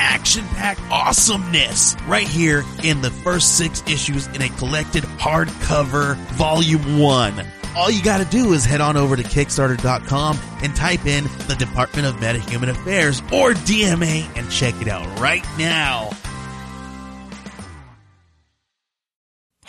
action packed awesomeness right here in the first six issues in a collected hardcover volume one. All you gotta do is head on over to Kickstarter.com and type in the Department of Metahuman Affairs or DMA and check it out right now.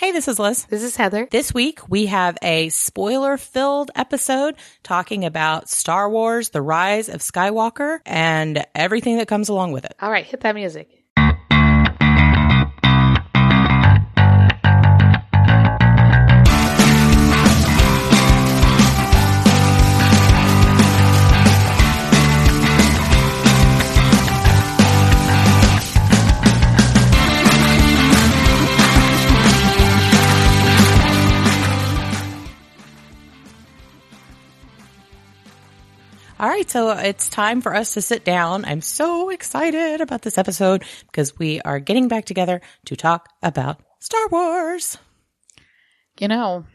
Hey, this is Liz. This is Heather. This week we have a spoiler filled episode talking about Star Wars, The Rise of Skywalker, and everything that comes along with it. All right, hit that music. All right, so it's time for us to sit down. I'm so excited about this episode because we are getting back together to talk about Star Wars. You know,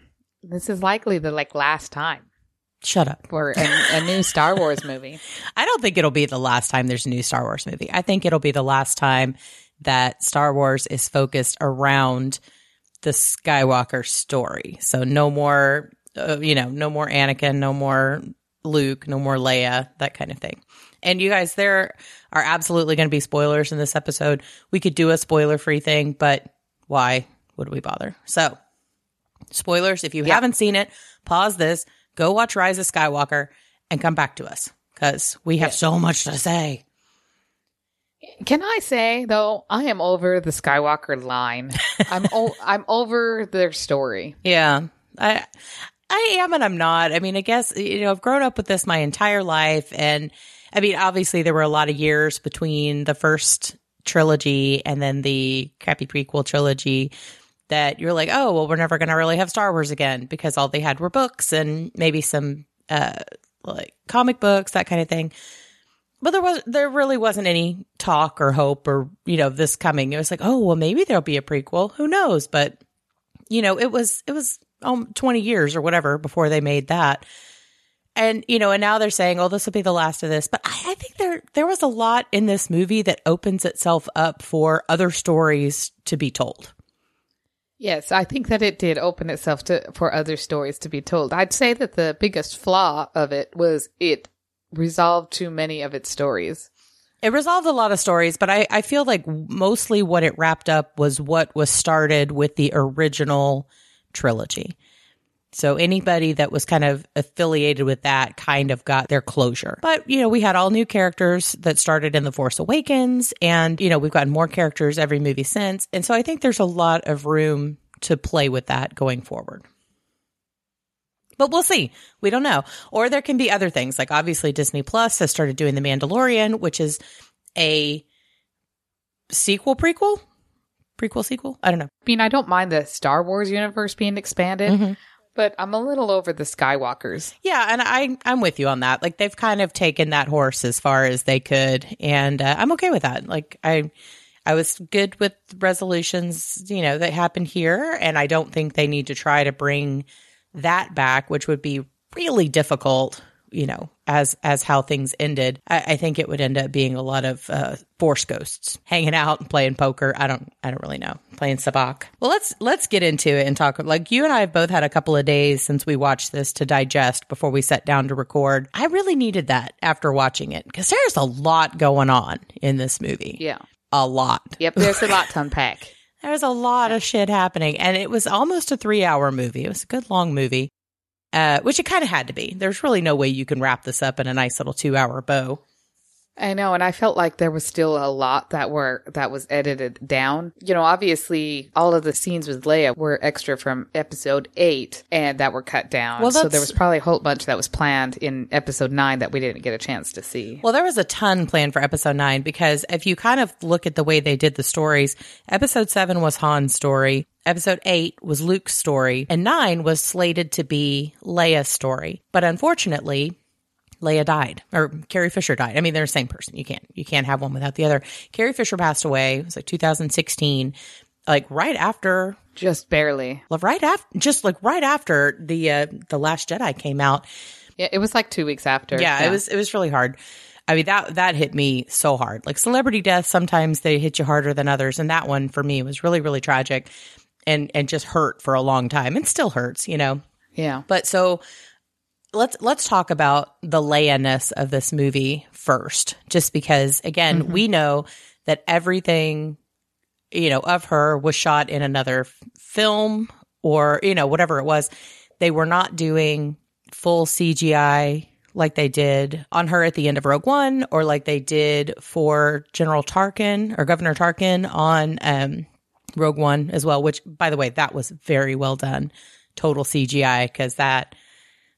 this is likely the like last time Shut up. for a, a new Star Wars movie. I don't think it'll be the last time there's a new Star Wars movie. I think it'll be the last time that Star Wars is focused around the Skywalker story. So no more, uh, you know, no more Anakin, no more Luke, no more Leia, that kind of thing. And you guys, there are absolutely going to be spoilers in this episode. We could do a spoiler free thing, but why would we bother? So, spoilers, if you haven't seen it, pause this, go watch Rise of Skywalker, and come back to us because we have so much to say. Can I say though, I am over the Skywalker line. I'm o- I'm over their story. Yeah. I I am and I'm not. I mean, I guess you know, I've grown up with this my entire life and I mean, obviously there were a lot of years between the first trilogy and then the crappy prequel trilogy that you're like, "Oh, well, we're never going to really have Star Wars again because all they had were books and maybe some uh like comic books, that kind of thing." But there was there really wasn't any talk or hope or, you know, this coming. It was like, "Oh, well, maybe there'll be a prequel. Who knows?" But you know, it was it was um, 20 years or whatever before they made that. And, you know, and now they're saying, oh, this will be the last of this. But I, I think there, there was a lot in this movie that opens itself up for other stories to be told. Yes, I think that it did open itself to for other stories to be told. I'd say that the biggest flaw of it was it resolved too many of its stories. It resolved a lot of stories, but I, I feel like mostly what it wrapped up was what was started with the original trilogy. So anybody that was kind of affiliated with that kind of got their closure. But, you know, we had all new characters that started in The Force Awakens and, you know, we've gotten more characters every movie since. And so I think there's a lot of room to play with that going forward. But we'll see. We don't know. Or there can be other things. Like obviously Disney Plus has started doing The Mandalorian, which is a sequel prequel? Prequel sequel? I don't know. I mean, I don't mind the Star Wars universe being expanded, Mm-hmm. but I'm a little over the Skywalkers. Yeah, and I I'm with you on that. Like they've kind of taken that horse as far as they could, and uh, I'm okay with that. Like I I was good with resolutions, you know, that happened here, and I don't think they need to try to bring that back, which would be really difficult. You know, as as how things ended, I, I think it would end up being a lot of uh, force ghosts hanging out and playing poker. I don't I don't really know playing sabacc. Well, let's let's get into it and talk. Like you and I have both had a couple of days since we watched this to digest before we sat down to record. I really needed that after watching it because there's a lot going on in this movie. Yeah. A lot. Yep, there's a lot to unpack. There's a lot of shit happening, and it was almost a three hour movie. It was a good long movie, uh, which it kind of had to be. There's really no way you can wrap this up in a nice little two hour bow. I know, and I felt like there was still a lot that were that was edited down. You know, obviously all of the scenes with Leia were extra from episode eight and that were cut down. Well, so there was probably a whole bunch that was planned in episode nine that we didn't get a chance to see. Well, there was a ton planned for episode nine because if you kind of look at the way they did the stories, episode seven was Han's story. Episode eight was Luke's story and nine was slated to be Leia's story. But unfortunately, Leia died or Carrie Fisher died. I mean, they're the same person. You can't, you can't have one without the other. Carrie Fisher passed away. It was like 2016, like right after Just barely. like, right after, just like right after the, uh, the last Jedi came out. Yeah, it was like two weeks after. Yeah, it was it was really hard. I mean that that hit me so hard. Like celebrity deaths, sometimes they hit you harder than others, and that one for me was really really tragic, and and just hurt for a long time, and still hurts, you know. Yeah. But so let's let's talk about the Leia-ness of this movie first, just because again we know that everything you know of her was shot in another film or you know whatever it was. They were not doing full CGI like they did on her at the end of Rogue One, or like they did for General Tarkin or Governor Tarkin on um, Rogue One as well. Which, by the way, that was very well done, total CGI because that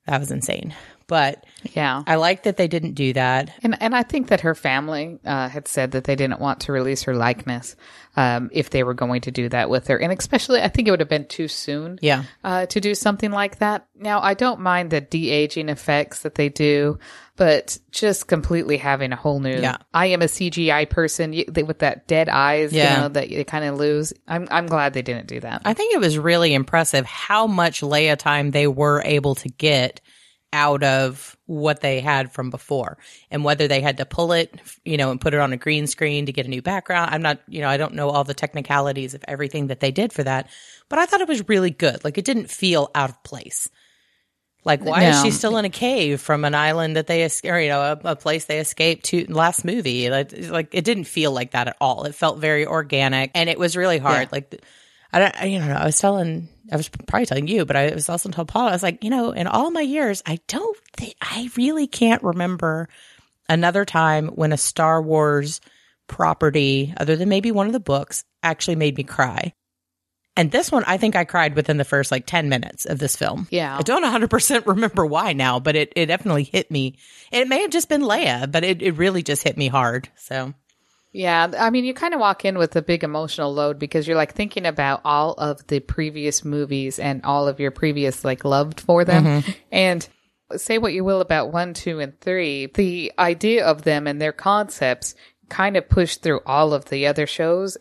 that was insane. But Yeah. I like that they didn't do that. And and I think that her family uh, had said that they didn't want to release her likeness um, if they were going to do that with her, and especially I think it would have been too soon. Yeah, Uh, to do something like that. Now I don't mind the de aging effects that they do, but just completely having a whole new. Yeah. I am a CGI person you, they, with that dead eyes. Yeah. You know that you kind of lose. I'm I'm glad they didn't do that. I think it was really impressive how much Leia time they were able to get out of what they had from before and whether they had to pull it, you know, and put it on a green screen to get a new background. I'm not, you know, I don't know all the technicalities of everything that they did for that, but I thought it was really good. Like it didn't feel out of place. Like, why is she still in a cave from an island that they, es- or, you know, a, a place they escaped to last movie? Like, like, it didn't feel like that at all. It felt very organic and it was really hard. Yeah. Like, I don't, I, you know, I was telling, I was probably telling you, but I was also telling Paul, I was like, you know, in all my years, I don't think, I really can't remember another time when a Star Wars property, other than maybe one of the books, actually made me cry. And this one, I think I cried within the first like 10 minutes of this film. Yeah. I don't 100% remember why now, but it, it definitely hit me. It may have just been Leia, but it, it really just hit me hard. So, Yeah, I mean, you kind of walk in with a big emotional load because you're like thinking about all of the previous movies and all of your previous like loved for them. Mm-hmm. And say what you will about one, two, and three, the idea of them and their concepts kind of pushed through all of the other shows.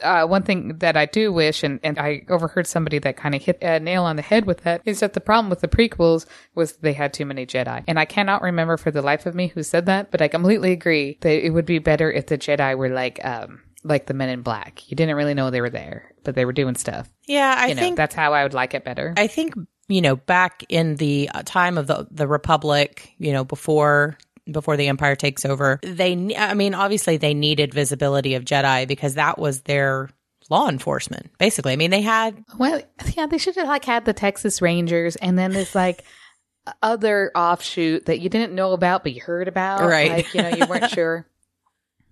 Uh, one thing that I do wish, and, and I overheard somebody that kind of hit a nail on the head with that, is that the problem with the prequels was they had too many Jedi. And I cannot remember for the life of me who said that, but I completely agree that it would be better if the Jedi were like, um, like the Men in Black. You didn't really know they were there, but they were doing stuff. yeah, I You know, think that's how I would like it better. I think you know back in the time of the the Republic, you know before before the Empire takes over, they i mean obviously they needed visibility of Jedi because that was their law enforcement basically. I mean they had Well, yeah, they should have like had the Texas Rangers and then this like other offshoot that you didn't know about but you heard about. Right. Like, you know, you weren't sure.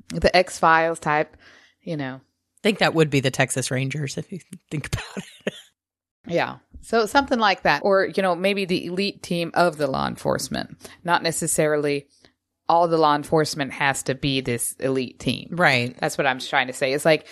The X Files type, you know. I think that would be the Texas Rangers if you think about it. Yeah. So something like that. Or, you know, maybe the elite team of the law enforcement. Not necessarily all the law enforcement has to be this elite team. Right. That's what I'm trying to say. It's like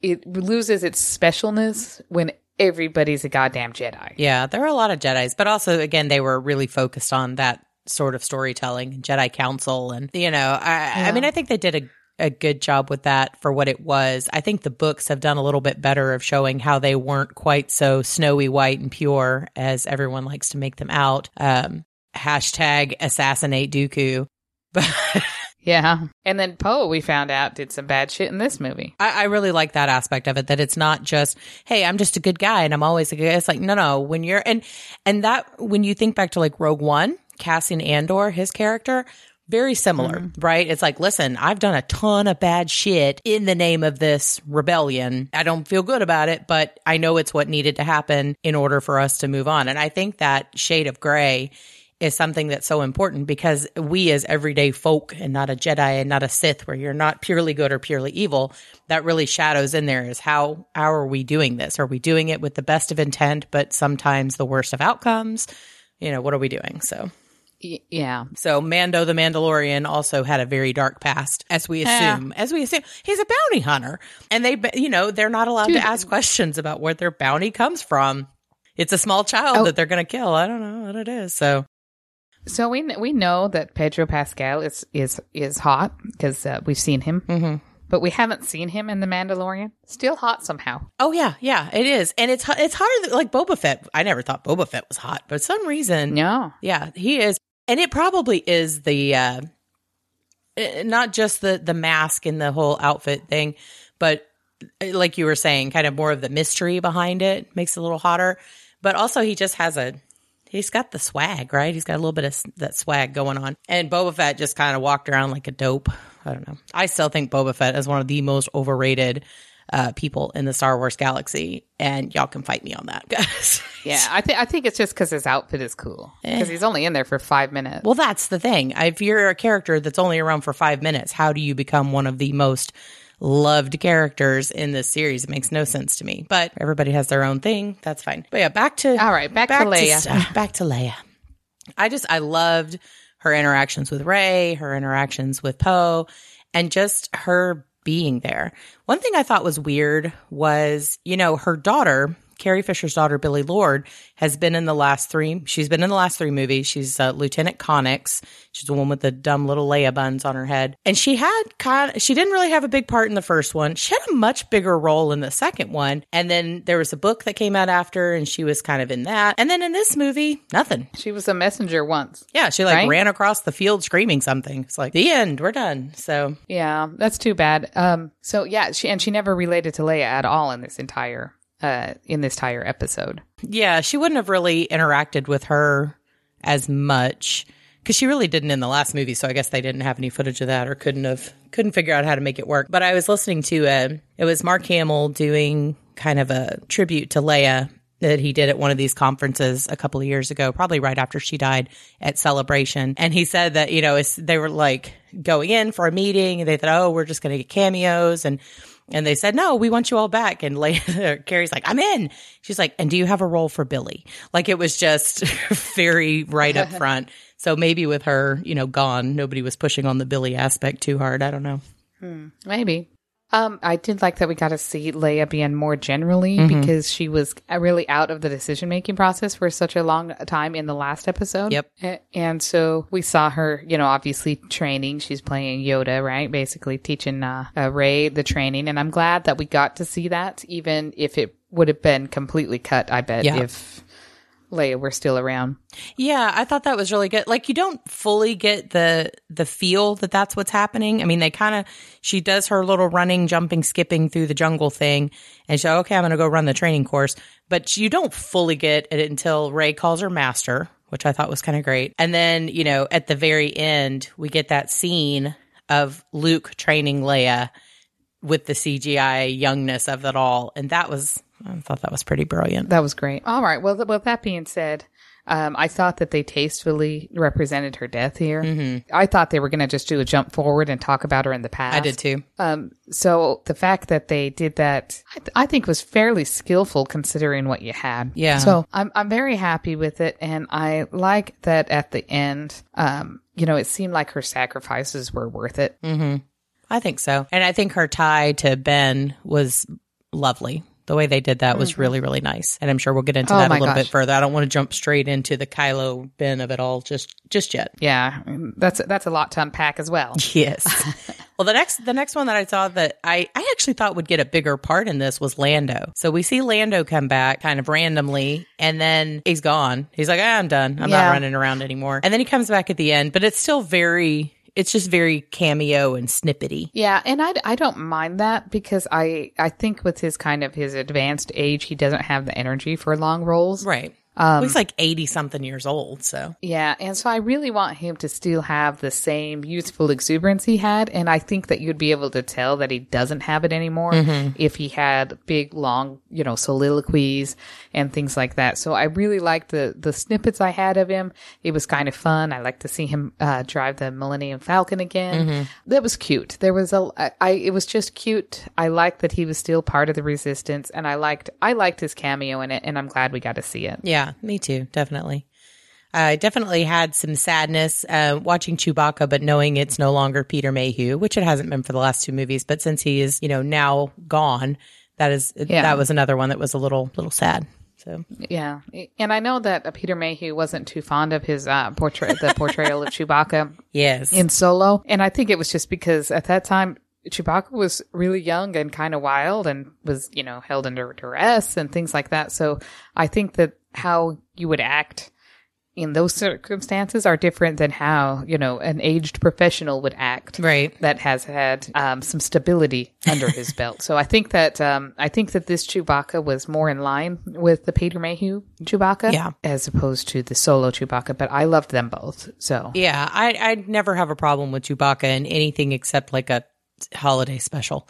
it loses its specialness when everybody's a goddamn Jedi. Yeah, there are a lot of Jedi's, but also again they were really focused on that sort of storytelling, Jedi Council, and you know, I, I mean, I think they did a a good job with that for what it was. I think the books have done a little bit better of showing how they weren't quite so snowy white and pure as everyone likes to make them out. Um, hashtag assassinate Dooku. But Yeah. And then Poe, we found out, did some bad shit in this movie. I, I really like that aspect of it that it's not just hey i'm just a good guy and i'm always a good guy. it's like no no when you're and and that when you think back to like rogue one cassian andor his character very similar mm-hmm. right it's like listen i've done a ton of bad shit in the name of this rebellion i don't feel good about it but i know it's what needed to happen in order for us to move on and i think that shade of gray is something that's so important because we as everyday folk and not a Jedi and not a Sith where you're not purely good or purely evil, that really shadows in there is how how are we doing this? Are we doing it with the best of intent but sometimes the worst of outcomes? You know, what are we doing? So yeah. so Mando the Mandalorian also had a very dark past, as we Yeah. assume. As we assume, he's a bounty hunter, and they, you know, they're not allowed Dude. to ask questions about where their bounty comes from. It's a small child Oh. that they're going to kill. I don't know what it is. So So we we know that Pedro Pascal is is is hot because uh, we've seen him, Mhm. but we haven't seen him in the Mandalorian. Still hot somehow. Oh yeah, yeah, it is, and it's it's hotter than like Boba Fett. I never thought Boba Fett was hot, but for some reason, No. yeah, he is, and it probably is the uh, eh, not just the the mask and the whole outfit thing, but eh, like you were saying, kind of more of the mystery behind it makes it a little hotter. But also, he just has a he's got the swag, right? He's got a little bit of that swag going on, and Boba Fett just kind of walked around like a dope. I don't know. I still think Boba Fett is one of the most overrated uh, people in the Star Wars galaxy, and y'all can fight me on that, guys. Yeah, I think I think it's just because his outfit is cool. Because he's only in there for five minutes. Well, that's the thing. If you're a character that's only around for five minutes, how do you become one of the most loved characters in this series? It makes no sense to me. But everybody has their own thing. That's fine. But yeah, back to All right, back to Leia. st- back to Leia. I just I loved her interactions with Rey, her interactions with Poe, and just her being there. One thing I thought was weird was, you know, her daughter, Carrie Fisher's daughter, Billie Lourd, has been in the last three. She's been in the last three movies. She's uh, Lieutenant Connix. She's the one with the dumb little Leia buns on her head, and she had kind. She didn't really have a big part in the first one. She had a much bigger role in the second one, and then there was a book that came out after, and she was kind of in that. And then in this movie, nothing. She was a messenger once. Yeah, she like Right? ran across the field screaming something. It's like the end. We're done. So Yeah, that's too bad. Um, so yeah, she and she never related to Leia at all in this entire uh in this entire episode. yeah, she wouldn't have really interacted with her as much because she really didn't in the last movie. So I guess they didn't have any footage of that or couldn't have couldn't figure out how to make it work. But I was listening to uh, it was Mark Hamill doing kind of a tribute to Leia that he did at one of these conferences a couple of years ago, probably right after she died at Celebration. And he said that, you know, they were like going in for a meeting and they thought, oh, we're just going to get cameos. And, and they said, no, we want you all back. And Leia, Carrie's like, I'm in. She's like, and do you have a role for Billie? Like it was just very right up front. So maybe with her, you know, gone, nobody was pushing on the Billie aspect too hard. I don't know. Hmm. Maybe. Um, I did like that we got to see Leia being more generally Mm-hmm. because she was really out of the decision making process for such a long time in the last episode. Yep. And so we saw her, you know, obviously training. She's playing Yoda, right? Basically teaching uh, uh, Rey the training. And I'm glad that we got to see that, even if it would have been completely cut, I bet, Yeah. if Leia were still around. Yeah, I thought that was really good. Like you don't fully get the the feel that that's what's happening. I mean, they kind of she does her little running, jumping, skipping through the jungle thing, and she's like, okay, I'm going to go run the training course. But you don't fully get it until Rey calls her master, which I thought was kind of great. And then you know at the very end we get that scene of Luke training Leia with the CGI youngness of it all, and that was I thought that was pretty brilliant. That was great. All right. Well, th- with that being said, um, I thought that they tastefully represented her death here. I thought they were going to just do a jump forward and talk about her in the past. I did too. Um, so the fact that they did that, I, th- I think was fairly skillful considering what you had. Yeah. So I'm, I'm very happy with it. And I like that at the end, um, you know, it seemed like her sacrifices were worth it. I think so. And I think her tie to Ben was lovely. The way they did that was really, really nice. And I'm sure we'll get into Oh that a little bit further. I don't want to jump straight into the Kylo Ben of it all just just yet. Yeah. That's, that's a lot to unpack as well. Yes. well, the next the next one that I saw that I I actually thought would get a bigger part in this was Lando. So we see Lando come back kind of randomly and then he's gone. He's like, ah, "I'm done. I'm Yeah. not running around anymore." And then he comes back at the end, but it's still very it's just very cameo and snippety. Yeah, and I, I don't mind that because I I think with his kind of his advanced age, he doesn't have the energy for long roles. Right. Um, He's like 80 something years old. So, Yeah, and so I really want him to still have the same youthful exuberance he had, and I think that you'd be able to tell that he doesn't have it anymore if he had big, long, you know, soliloquies and things like that. So I really liked the the snippets I had of him. It was kind of fun. I like to see him uh, drive the Millennium Falcon again. That was cute. There was a, I, I, it was just cute. I liked that he was still part of the resistance, and I liked, I liked his cameo in it, and I'm glad we got to see it. yeah, me too. Definitely. I definitely had some sadness uh, watching Chewbacca, but knowing it's no longer Peter Mayhew, which it hasn't been for the last two movies. But since he is, you know, now gone, that is Yeah. that was another one that was a little little sad. So Yeah, and I know that Peter Mayhew wasn't too fond of his uh, portray the portrayal of Chewbacca yes, in Solo, and I think it was just because at that time Chewbacca was really young and kind of wild and was you know held under duress and things like that. So I think that how you would act in those circumstances are different than how you know an aged professional would act right. that has had um, some stability under his belt. So I think that um, I think that this Chewbacca was more in line with the Peter Mayhew Chewbacca, Yeah. as opposed to the solo Chewbacca. But I loved them both. So Yeah, I I never have a problem with Chewbacca in anything except like a holiday special.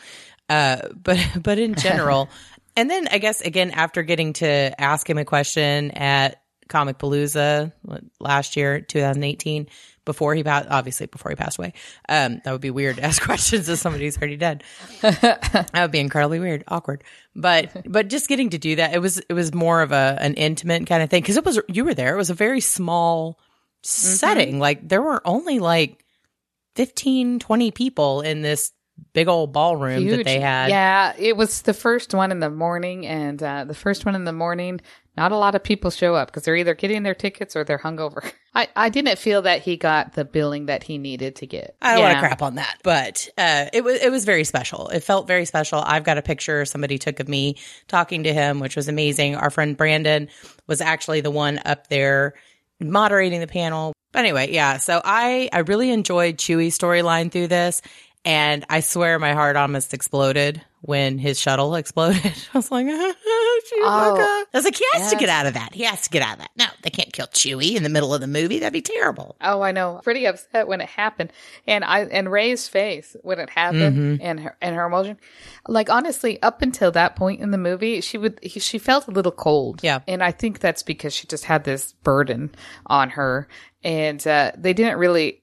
Uh, but but in general, and then I guess again after getting to ask him a question at Comicpalooza last year, 2018, before he passed, obviously before he passed away. Um, that would be weird to ask questions of somebody who's already dead. that would be incredibly weird, awkward. But but just getting to do that, it was it was more of a an intimate kind of thing because it was you were there. It was a very small setting. Like there were only like 15, 20 people in this big old ballroom that they had. Yeah, it was the first one in the morning, and uh, the first one in the morning, not a lot of people show up because they're either getting their tickets or they're hungover. I, I didn't feel that he got the billing that he needed to get. I don't want to crap on that, but uh, it was it was very special. It felt very special. I've got a picture somebody took of me talking to him, which was amazing. Our friend Brandon was actually the one up there moderating the panel. But anyway, yeah. So I I really enjoyed Chewie's storyline through this, and I swear my heart almost exploded when his shuttle exploded. I was like, Chewbacca. I was like, he has to get out of that. He has to get out of that. No, they can't kill Chewie in the middle of the movie. That'd be terrible. Oh, I know. Pretty upset when it happened, and I and Rey's face when it happened, Mm-hmm. and her and her emotion. Like honestly, up until that point in the movie, she would he, she felt a little cold. Yeah. and I think that's because she just had this burden on her, and uh, they didn't really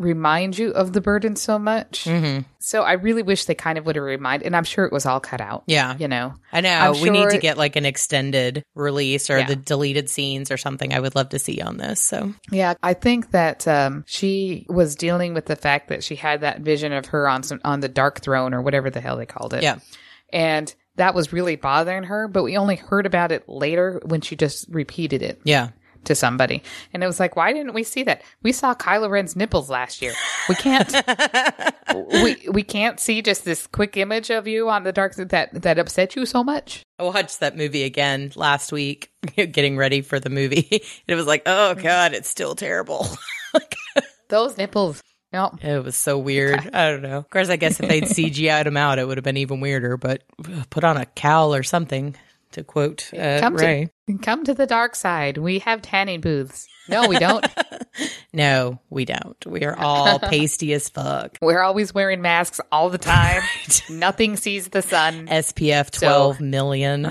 remind you of the burden so much. Mm-hmm. So I really wish they kind of would have reminded, and I'm sure it was all cut out. Yeah. you know. I know. I'm we need to get like an extended release or Yeah. the deleted scenes or something. I would love to see on this. So Yeah, I think that um, she was dealing with the fact that she had that vision of her on some on the dark throne or whatever the hell they called it. yeah, and that was really bothering her. But we only heard about it later when she just repeated it yeah. To somebody, and it was like, why didn't we see that? We saw Kylo Ren's nipples last year. We can't. we we can't see just this quick image of you on the dark that that upset you so much. I watched that movie again last week, getting ready for the movie. It was like, oh mm-hmm. god, it's still terrible. Those nipples. No. It was so weird. I don't know. Of course, I guess if they'd CGI'd them out, it would have been even weirder. But put on a cowl or something, to quote uh, Come Rey. to come to the dark side. We have tanning booths. No, we don't. No, we don't. We are all pasty as fuck. We're always wearing masks all the time. Nothing sees the sun. SPF So- 12 million.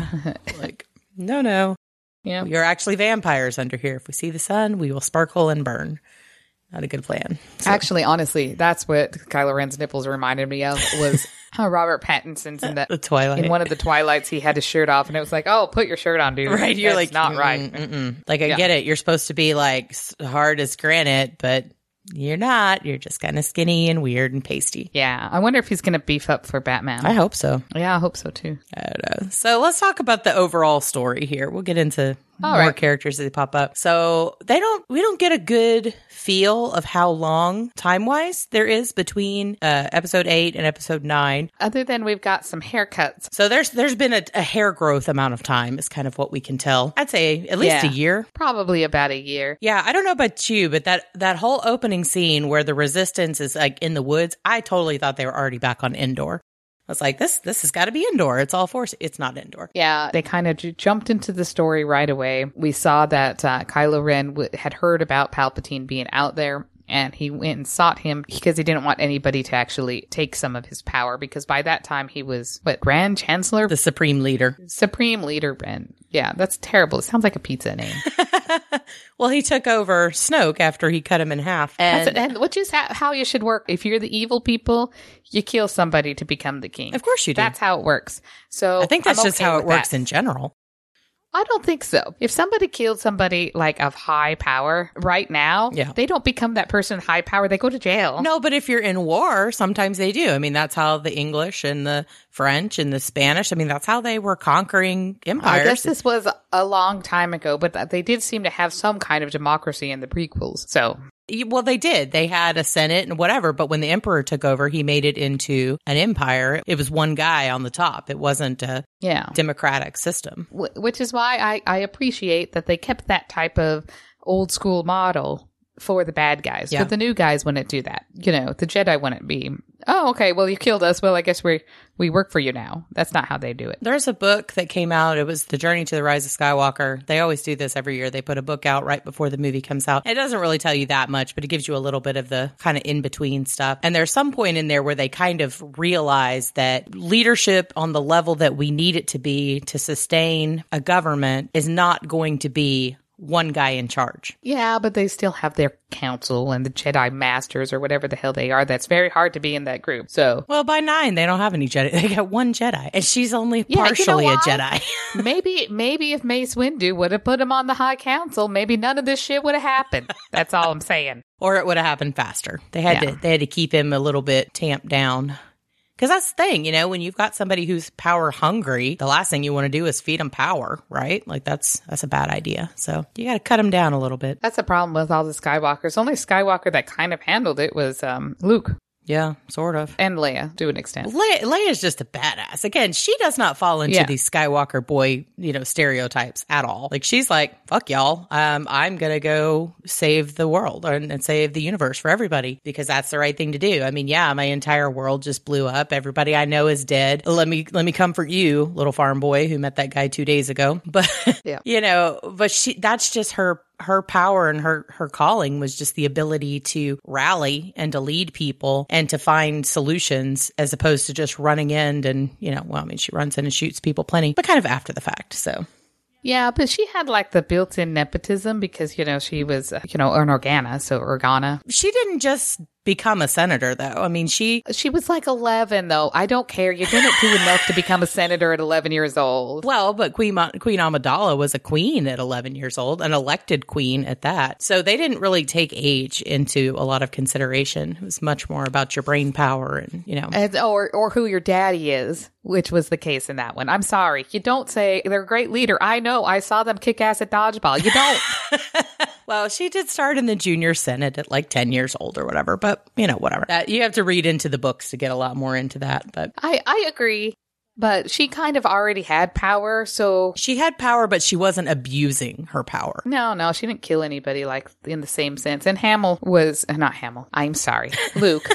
like, no, no. Yeah. You're actually vampires under here. If we see the sun, we will sparkle and burn. Not a good plan. So- Actually, honestly, that's what Kylo Ren's nipples reminded me of was Robert Pattinson's in the that Twilight. in one of the Twilights. He had his shirt off, and it was like, "Oh, put your shirt on, dude." right. You're That's like, not mm, right. mm-mm. Like, I Yeah. get it. You're supposed to be like hard as granite, but you're not. You're just kind of skinny and weird and pasty. Yeah, I wonder if he's going to beef up for Batman. I hope so. yeah, I hope so too. I don't know. So let's talk about the overall story here. We'll get into All more right. characters as they pop up. So they don't, we don't get a good feel of how long time wise there is between uh, episode eight and episode nine. Other than we've got some haircuts. So there's there's been a, a hair growth amount of time is kind of what we can tell. I'd say at least Yeah. a year. Probably about a year. Yeah, I don't know about you, but that that whole opening scene where the resistance is like in the woods, I totally thought they were already back on Endor. Was like, this this has got to be Endor. It's all force. It's not Endor. Yeah, they kind of j- jumped into the story right away. We saw that uh, Kylo Ren w- had heard about Palpatine being out there. And he went and sought him because he didn't want anybody to actually take some of his power. Because by that time he was what Grand Chancellor, The supreme leader. Supreme Leader Ben. Yeah, that's terrible. It sounds like a pizza name. Well, he took over Snoke after he cut him in half. And and which is how, how you should work. If you're the evil people, you kill somebody to become the king. of course you do. That's how it works. So I think that's I'm just okay how it works that. in general. I don't think so. If somebody killed somebody like of high power right now, Yeah. they don't become that person high power. They go to jail. No, but if you're in war, sometimes they do. I mean, that's how the English and the French and the Spanish, I mean, that's how they were conquering empires. I guess this was a long time ago, but they did seem to have some kind of democracy in the prequels. So well, they did. They had a senate and whatever, but when the emperor took over, he made it into an empire. It was one guy on the top. It wasn't a yeah, democratic system. Wh- which is why I, I appreciate that they kept that type of old school model for the bad guys. Yeah. But the new guys wouldn't do that. You know, the Jedi wouldn't be, oh, okay, well, you killed us. Well, I guess we we work for you now. That's not how they do it. There's a book that came out. It was The Journey to the Rise of Skywalker. They always do this every year. They put a book out right before the movie comes out. It doesn't really tell you that much, but it gives you a little bit of the kind of in between stuff. And there's some point in there where they kind of realize that leadership on the level that we need it to be to sustain a government is not going to be one guy in charge. Yeah, but they still have their council and the Jedi Masters or whatever the hell they are. That's very hard to be in that group. So Well, by nine, they don't have any Jedi. They got one Jedi, and she's only Yeah, you know partially a? Jedi. maybe, maybe if Mace Windu would have put him on the High Council, maybe none of this shit would have happened. That's all I'm saying. or it would have happened faster. They had Yeah. to they had to keep him a little bit tamped down. Because that's the thing, you know, when you've got somebody who's power hungry, the last thing you want to do is feed them power, right? Like that's that's a bad idea. So you got to cut them down a little bit. That's the problem with all the Skywalkers. Only Skywalker that kind of handled it was um, Luke Yeah, sort of. and Leia to an extent. Leia, Leia's just a badass. Again, she does not fall into Yeah. these Skywalker boy, you know, stereotypes at all. Like she's like, "Fuck y'all, um, I'm gonna go save the world and, and save the universe for everybody because that's the right thing to do." I mean, yeah, my entire world just blew up. Everybody I know is dead. Let me let me comfort you, little farm boy who met that guy two days ago. But Yeah. you know, but she that's just her her power and her her calling was just the ability to rally and to lead people and to find solutions as opposed to just running in and you know well i mean she runs in and shoots people plenty but kind of after the fact so Yeah, but she had like the built-in nepotism because you know she was uh, you know an Organa, so Organa. she didn't just become a senator though i mean she She was like eleven though. I don't care. You didn't do enough to become a senator at eleven years old. well but queen queen amidala was a queen at 11 years old an elected queen at that so they didn't really take age into a lot of consideration it was much more about your brain power and you know As, or or who your daddy is, which was the case in that one. I'm sorry. You don't say they're a great leader. I know. I saw them kick ass at dodgeball. You don't. Well, she did start in the junior senate at like 10 years old or whatever, but you know, whatever. That you have to read into the books to get a lot more into that, but I I agree. But she kind of already had power, so she had power but she wasn't abusing her power. no, no, she didn't kill anybody like in the same sense. And Hamill was not Hamill. I'm sorry, Luke.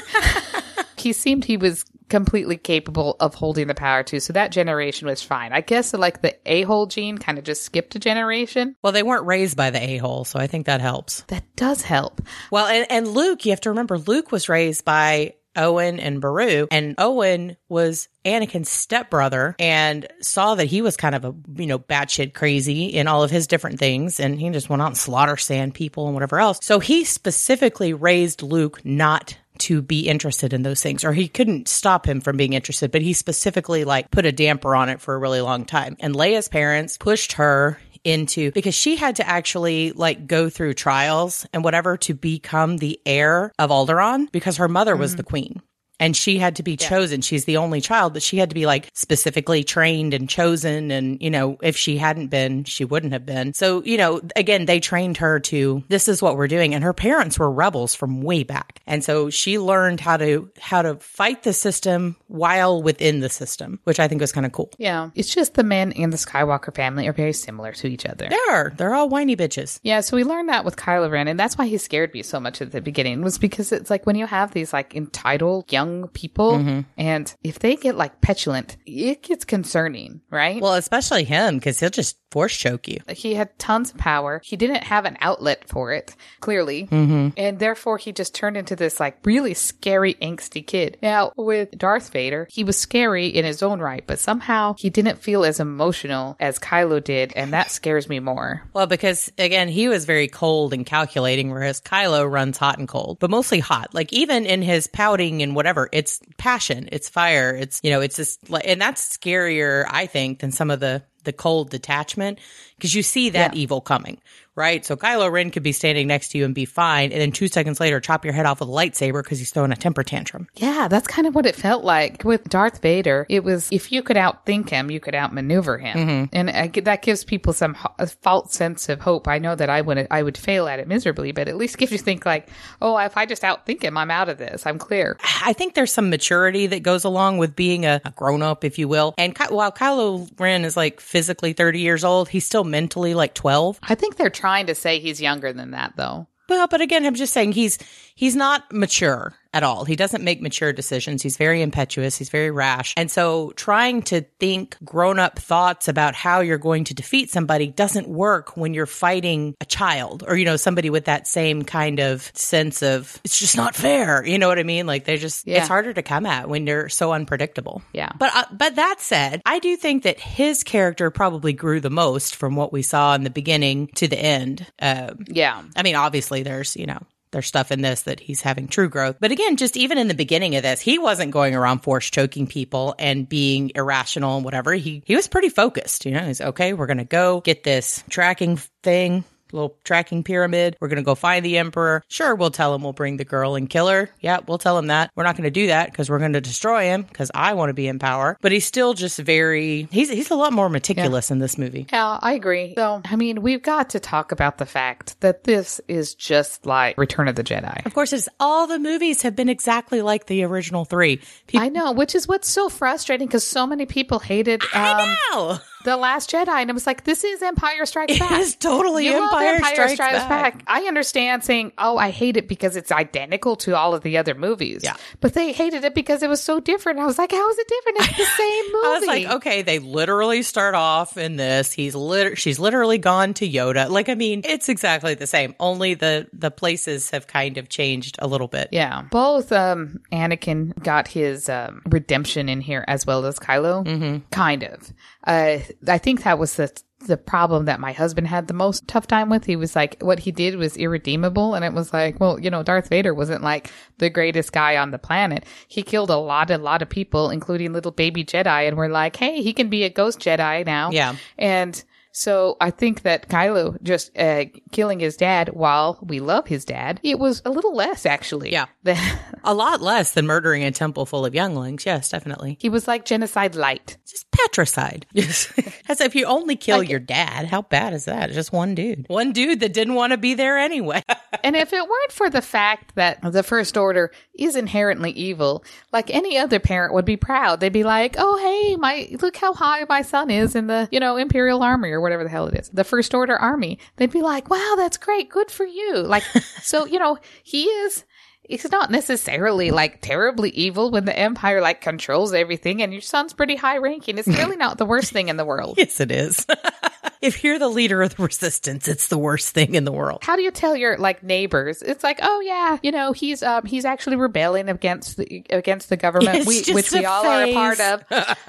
he seemed he was completely capable of holding the power too. So that generation was fine. I guess like the a hole gene kind of just skipped a generation. Well, they weren't raised by the a-hole, so I think that helps. That does help. Well, and, and Luke, you have to remember Luke was raised by Owen and Beru, and Owen was Anakin's stepbrother and saw that he was kind of a, you know, batshit crazy in all of his different things. And he just went out and slaughter sand people and whatever else. So he specifically raised Luke not to be interested in those things or he couldn't stop him from being interested but he specifically like put a damper on it for a really long time and Leia's parents pushed her into because she had to actually like go through trials and whatever to become the heir of Alderaan because her mother was mm-hmm. the queen. And she had to be chosen. She's the only child, but she had to be like specifically trained and chosen. And, you know, if she hadn't been, she wouldn't have been. So, you know, again, they trained her to this is what we're doing. And her parents were rebels from way back. And so she learned how to, how to fight the system while within the system, which I think was kind of cool. Yeah. It's just the men and the Skywalker family are very similar to each other. They are. They're all whiny bitches. Yeah, so we learned that with Kylo Ren, and that's why he scared me so much at the beginning, was because it's like when you have these like entitled young young people. And if they get like petulant, it gets concerning, right? Well, especially him because he'll just force choke you. he had tons of power. He didn't have an outlet for it, clearly. Mm-hmm. And therefore, he just turned into this like really scary, angsty kid. Now, with Darth Vader, he was scary in his own right, but somehow he didn't feel as emotional as Kylo did. And that scares me more. Well, because again, he was very cold and calculating, whereas Kylo runs hot and cold, but mostly hot. Like even in his pouting and whatever, it's passion, it's fire, it's you know, it's just like, and that's scarier, I think, than some of the the cold detachment because you see that Yeah. evil coming, right? So Kylo Ren could be standing next to you and be fine, and then two seconds later, chop your head off with a lightsaber because he's throwing a temper tantrum. Yeah, that's kind of what it felt like with Darth Vader. It was if you could outthink him, you could outmaneuver him, mm-hmm. and I, that gives people some ho- a false sense of hope. I know that I would I would fail at it miserably, but at least gives you think like, oh, if I just outthink him, I'm out of this. I'm clear. I think there's some maturity that goes along with being a, a grown up, if you will. And Ky- while Kylo Ren is like physically 30 years old, he's still mentally like 12. I think they're trying to say he's younger than that, though. Well, but again, I'm just saying he's he's not mature at all. He doesn't make mature decisions. He's very impetuous. He's very rash. And so trying to think grown up thoughts about how you're going to defeat somebody doesn't work when you're fighting a child or, you know, somebody with that same kind of sense of it's just not fair. You know what I mean? Like they're just, Yeah. it's harder to come at when you're so unpredictable. Yeah. But, uh, but that said, I do think that his character probably grew the most from what we saw in the beginning to the end. Um, Yeah. I mean, obviously, there's, you know, there's stuff in this that he's having true growth. But again, just even in the beginning of this, he wasn't going around force choking people and being irrational and whatever. He he was pretty focused. You know, he's okay. We're gonna go get this tracking thing. Little tracking pyramid. We're gonna go find the emperor. Sure, we'll tell him we'll bring the girl and kill her. Yeah, we'll tell him that. We're not gonna do that because we're gonna destroy him because I want to be in power. But he's still just very. He's he's a lot more meticulous in this movie. Yeah, I agree. So, I mean, we've got to talk about the fact that this is just like Return of the Jedi. Of course, it's all the movies have been exactly like the original three. People I know, which is what's so frustrating because so many people hated um, know. The Last Jedi, and I was like, this is Empire Strikes Back. It is totally You love Empire, Strikes, Back. I understand saying, "Oh, I hate it because it's identical to all of the other movies." Yeah. but they hated it because it was so different. I was like, "How is it different? It's the same movie." I was like, okay, they literally start off in this. He's lit- she's literally gone to Yoda. Like, I mean, it's exactly the same. Only the the places have kind of changed a little bit. Yeah, both um, Anakin got his um, redemption in here as well as Kylo. Mm-hmm. Kind of. Uh, I think that was the the problem that my husband had the most tough time with. He was like, what he did was irredeemable, and it was like, well, you know, Darth Vader wasn't like the greatest guy on the planet. He killed a lot, a lot of people, including little baby Jedi, and we're like, hey, he can be a ghost Jedi now. Yeah. and. So I think that Kylo just uh, killing his dad, while we love his dad, it was a little less actually. Yeah. than- A lot less than murdering a temple full of younglings. Yes, definitely. He was like genocide light. Just patricide. Yes. As if you only kill your dad. How bad is that? Just one dude. One dude that didn't want to be there anyway. and if it weren't for the fact that the First Order is inherently evil, like any other parent would be proud. They'd be like, "Oh, hey, my look how high my son is in the you know Imperial Army or whatever the hell it is, the First Order Army." They'd be like, "Wow, that's great, good for you." Like, so you know, he is. He's not necessarily like terribly evil when the Empire like controls everything, and your son's pretty high ranking. It's really not the worst thing in the world. yes, it is. if you're the leader of the resistance, it's the worst thing in the world. how do you tell your like neighbors it's like oh yeah you know he's um he's actually rebelling against the against the government we, which we all are a part of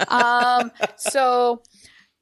um so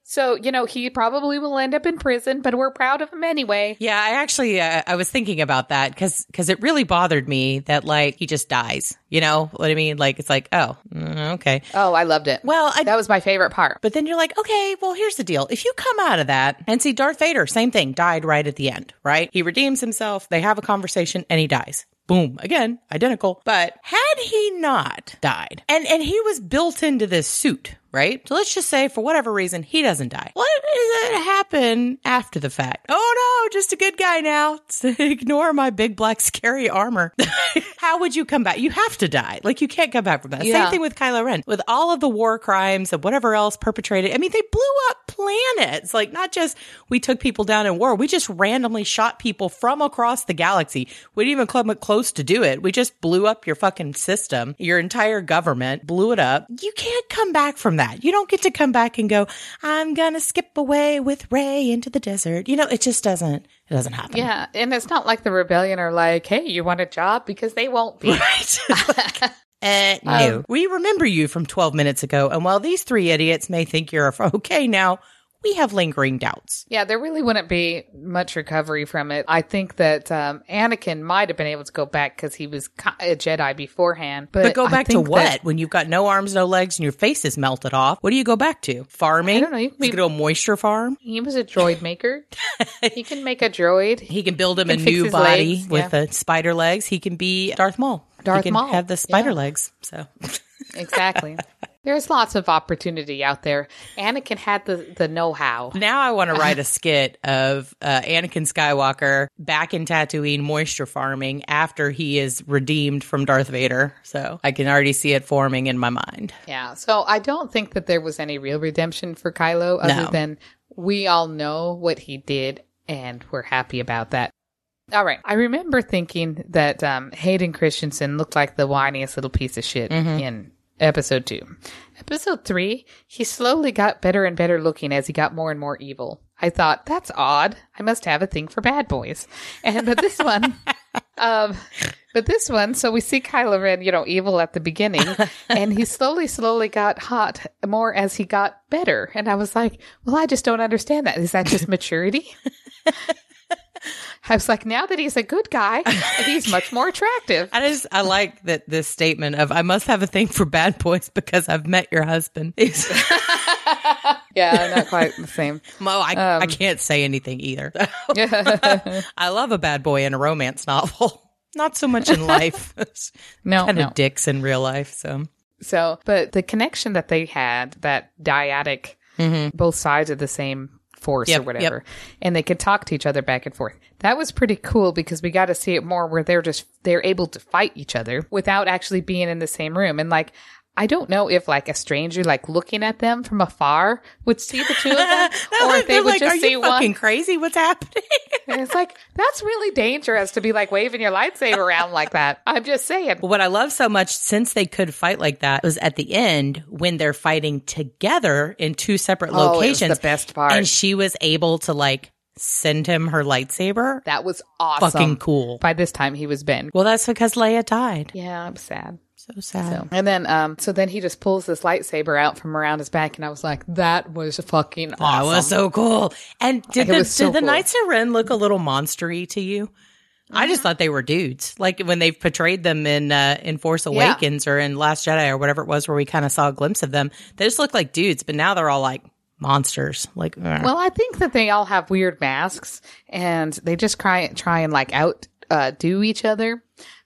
so you know he probably will end up in prison but we're proud of him anyway Yeah, I actually uh, I was thinking about that because because it really bothered me that like he just dies. You know what I mean? Like it's like oh mm, okay. oh i loved it Well, I, that was my favorite part but then you're like okay, well here's the deal. If you come out of that and see Darth Vader, same thing, died right at the end, right? He redeems himself. They have a conversation and he dies. Boom, again, identical. But had he not died, and and he was built into this suit, right? So let's just say for whatever reason, he doesn't die. What does it happen after the fact? Oh no, just a good guy now. Ignore my big black scary armor. How would you come back? You have to die. Like you can't come back from that. Yeah. Same thing with Kylo Ren. With all of the war crimes and whatever else perpetrated. I mean, they blew up planets. Like not just we took people down in war. We just randomly shot people from across the galaxy. We didn't even come close to do it. We just blew up your fucking system, your entire government, blew it up. You can't come back from that. You don't get to come back and go, I'm gonna skip away with Rey into the desert. You know, it just doesn't, it doesn't happen. Yeah, and it's not like the rebellion are like, "Hey, you want a job?" Because they won't be. Right. Uh, no. Um, we remember you from 12 minutes ago. And while these three idiots may think you're okay now, we have lingering doubts. Yeah, there really wouldn't be much recovery from it. I think that um, Anakin might have been able to go back because he was a Jedi beforehand. But, But go back to what? that- when you've got no arms, no legs, and your face is melted off. What do you go back to? Farming? I don't know, you can be- going moisture farm. he was a droid maker. he can make a droid. He can build him He a new body legs, with yeah. the spider legs. He can be Darth Maul. Darth he can Maul, have the spider yeah. legs. So Exactly. There's lots of opportunity out there. Anakin had the, the know how. now I want to write a skit of uh, Anakin Skywalker back in Tatooine moisture farming after he is redeemed from Darth Vader. So I can already see it forming in my mind. Yeah. So I don't think that there was any real redemption for Kylo other No. than we all know what he did and we're happy about that. All right. I remember thinking that um, Hayden Christensen looked like the whiniest little piece of shit in episode two. Episode three, he slowly got better and better looking as he got more and more evil. I thought, that's odd. I must have a thing for bad boys. And but this one, um, but this one, so we see Kylo Ren, you know, evil at the beginning, and he slowly, slowly got hot more as he got better. And I was like, well, I just don't understand that. Is that just maturity? I was like, now that he's a good guy, he's much more attractive. I just I like that this statement of I must have a thing for bad boys because I've met your husband. Yeah, not quite the same. Mo, I, Um, I can't say anything either. I love a bad boy in a romance novel. Not so much in life. No, kind no. of dicks in real life. So So, but the connection that they had, that dyadic, both sides of the same force Yep, or whatever, and they could talk to each other back and forth. That was pretty cool because we got to see it more where they're just, they're able to fight each other without actually being in the same room. And like, I don't know if like a stranger like looking at them from afar would see the two of them, or if they would like, just "Are see you one. fucking crazy? What's happening?" And it's like that's really dangerous to be like waving your lightsaber around like that. I'm just saying. What I love so much, since they could fight like that, was at the end when they're fighting together in two separate Oh, locations. the best part. and she was able to like send him her lightsaber. That was awesome. Fucking cool. By this time, he was Ben. Well, that's because Leia died. Yeah, I'm sad. So sad. So, and then, um, so then he just pulls this lightsaber out from around his back, and I was like, that was fucking awesome. That was so cool. And did It the was so did the cool. Knights of Ren look a little monstery to you? I Mm-hmm. just thought they were dudes. Like when they've portrayed them in uh, in Force Yeah. Awakens or in Last Jedi or whatever it was, where we kind of saw a glimpse of them. They just look like dudes, but now they're all like monsters. Like, uh, well, I think that they all have weird masks, and they just try try and like out uh, do each other.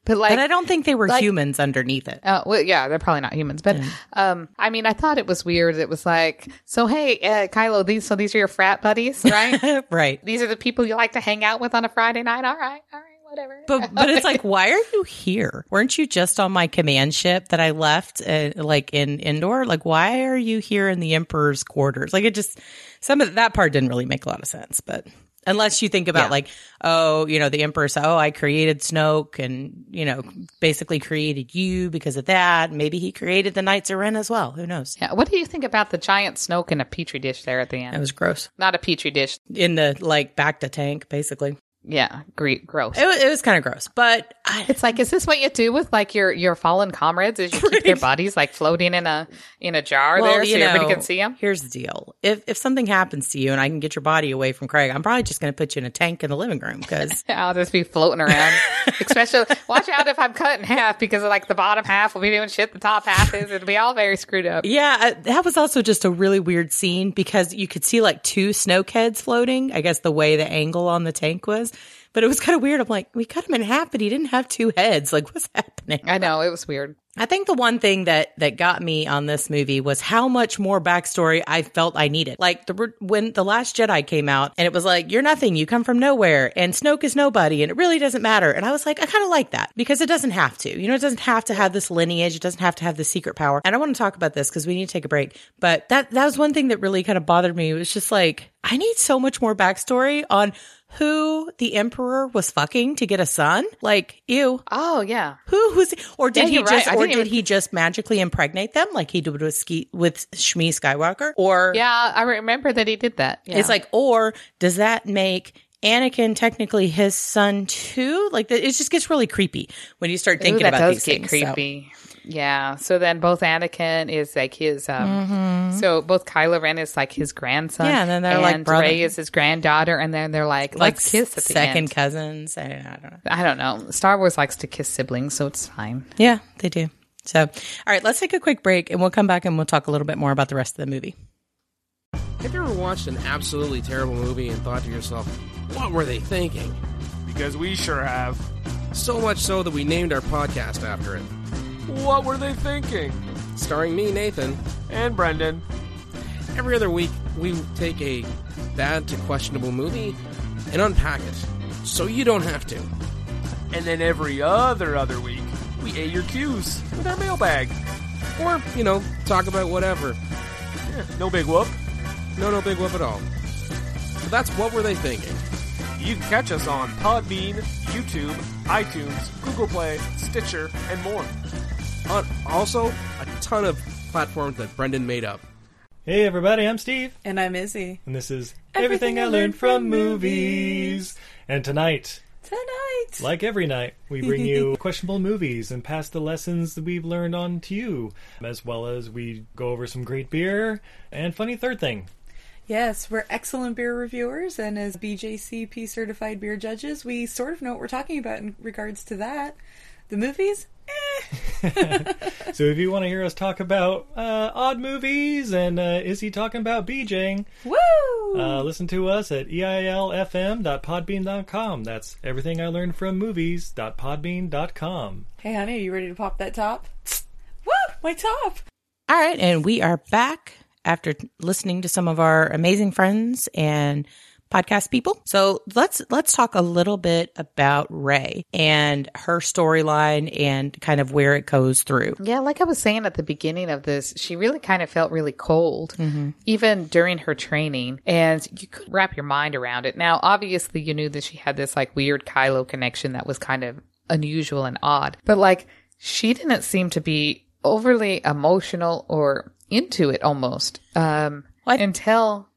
But like, but I don't think they were like- humans underneath it. Uh, well, yeah, they're probably not humans, but um, I mean, I thought it was weird. It was like, so hey, uh, Kylo, these so these are your frat buddies, right? right. these are the people you like to hang out with on a Friday night. All right, all right, whatever. But but it's like, why are you here? Weren't you just on my command ship that I left, uh, like in Endor? Like, why are you here in the Emperor's quarters? Like, it just some of that part didn't really make a lot of sense. But unless you think about Yeah. like, oh, you know, the Emperor said, oh, I created Snoke, and you know, basically created you because of that. Maybe he created the Knights of Ren as well. Who knows? yeah, what do you think about the giant Snoke in a petri dish there at the end? It was gross. not a petri dish. In the like back to tank, basically. Yeah, great, gross. It was, it was kind of gross, but I, It's like, is this what you do with like your your fallen comrades? Is you keep their bodies like floating in a in a jar there so everybody can see them? Here's the deal: if if something happens to you and I can get your body away from Craig, I'm probably just going to put you in a tank in the living room because I'll just be floating around. Especially, watch out if I'm cut in half because like the bottom half will be doing shit, the top half is. It'll be all very screwed up. yeah, I- that was also just a really weird scene because you could see like two Snoke heads floating. I guess the way the angle on the tank was, but it was kind of weird. I'm like, we cut him in half, but he didn't have two heads. Like, what's happening? I know it was weird. I think the one thing that that got me on this movie was how much more backstory I felt I needed. Like the when the Last Jedi came out, and it was like you're nothing, you come from nowhere, and Snoke is nobody, and it really doesn't matter. And I was like, I kind of like that because it doesn't have to. You know, it doesn't have to have this lineage. It doesn't have to have the secret power. And I want to talk about this because we need to take a break. But that that was one thing that really kind of bothered me. It was just like I need so much more backstory on who the emperor was fucking to get a son. Like, ew. Oh yeah. Who was or did Yeah, he just right. Or didn't even- he just magically impregnate them like he did with Ski with Shmi Skywalker? Or Yeah, I remember that he did that. Yeah. it's like or does that make Anakin technically his son too? Like it just gets really creepy when you start Ooh, thinking that about these get things. So- creepy. Yeah. So then both Anakin is like his um Mm-hmm. so both Kylo Ren is like his grandson. Yeah, and then they're like and brother- Rey is his granddaughter, and then they're like, like let's kiss at the second end. cousins. I, I don't know. I don't know. Star Wars likes to kiss siblings, so it's fine. Yeah, they do. So, all right, let's take a quick break and we'll come back and we'll talk a little bit more about the rest of the movie. Have you ever watched an absolutely terrible movie and thought to yourself, what were they thinking? Because we sure have. So much so that we named our podcast after it. What were they thinking? Starring me, Nathan. And Brendan. Every other week, we take a bad to questionable movie and unpack it so you don't have to. And then every other other week, we A your cues with our mailbag. Or, you know, talk about whatever. Yeah, no big whoop. No, no big whoop at all. But that's what were they thinking? You can catch us on Podbean, YouTube, iTunes, Google Play, Stitcher, and more. On also a ton of platforms that Brendan made up. Hey everybody, I'm Steve, And I'm Izzy. and this is Everything, I Learned from Movies. And tonight, Tonight. like every night, we bring you questionable movies and pass the lessons that we've learned on to you, as well as we go over some great beer and funny third thing. Yes, we're excellent beer reviewers, and as BJCP certified beer judges, we sort of know what we're talking about in regards to that. The movies? So if you want to hear us talk about uh, odd movies and uh, is he talking about BJing, Woo! uh, listen to us at eilfm.podbean.com. That's everything I learned from movies.podbean.com. hey, honey, are you ready to pop that top? Woo! My top! All right, and we are back after listening to some of our amazing friends and podcast people. So let's let's talk a little bit about Rey and her storyline and kind of where it goes through. Yeah, like I was saying at the beginning of this, she really kind of felt really cold, even during her training. And you could wrap your mind around it. Now, obviously, you knew that she had this like weird Kylo connection that was kind of unusual and odd. But like, she didn't seem to be overly emotional or into it almost um, What? until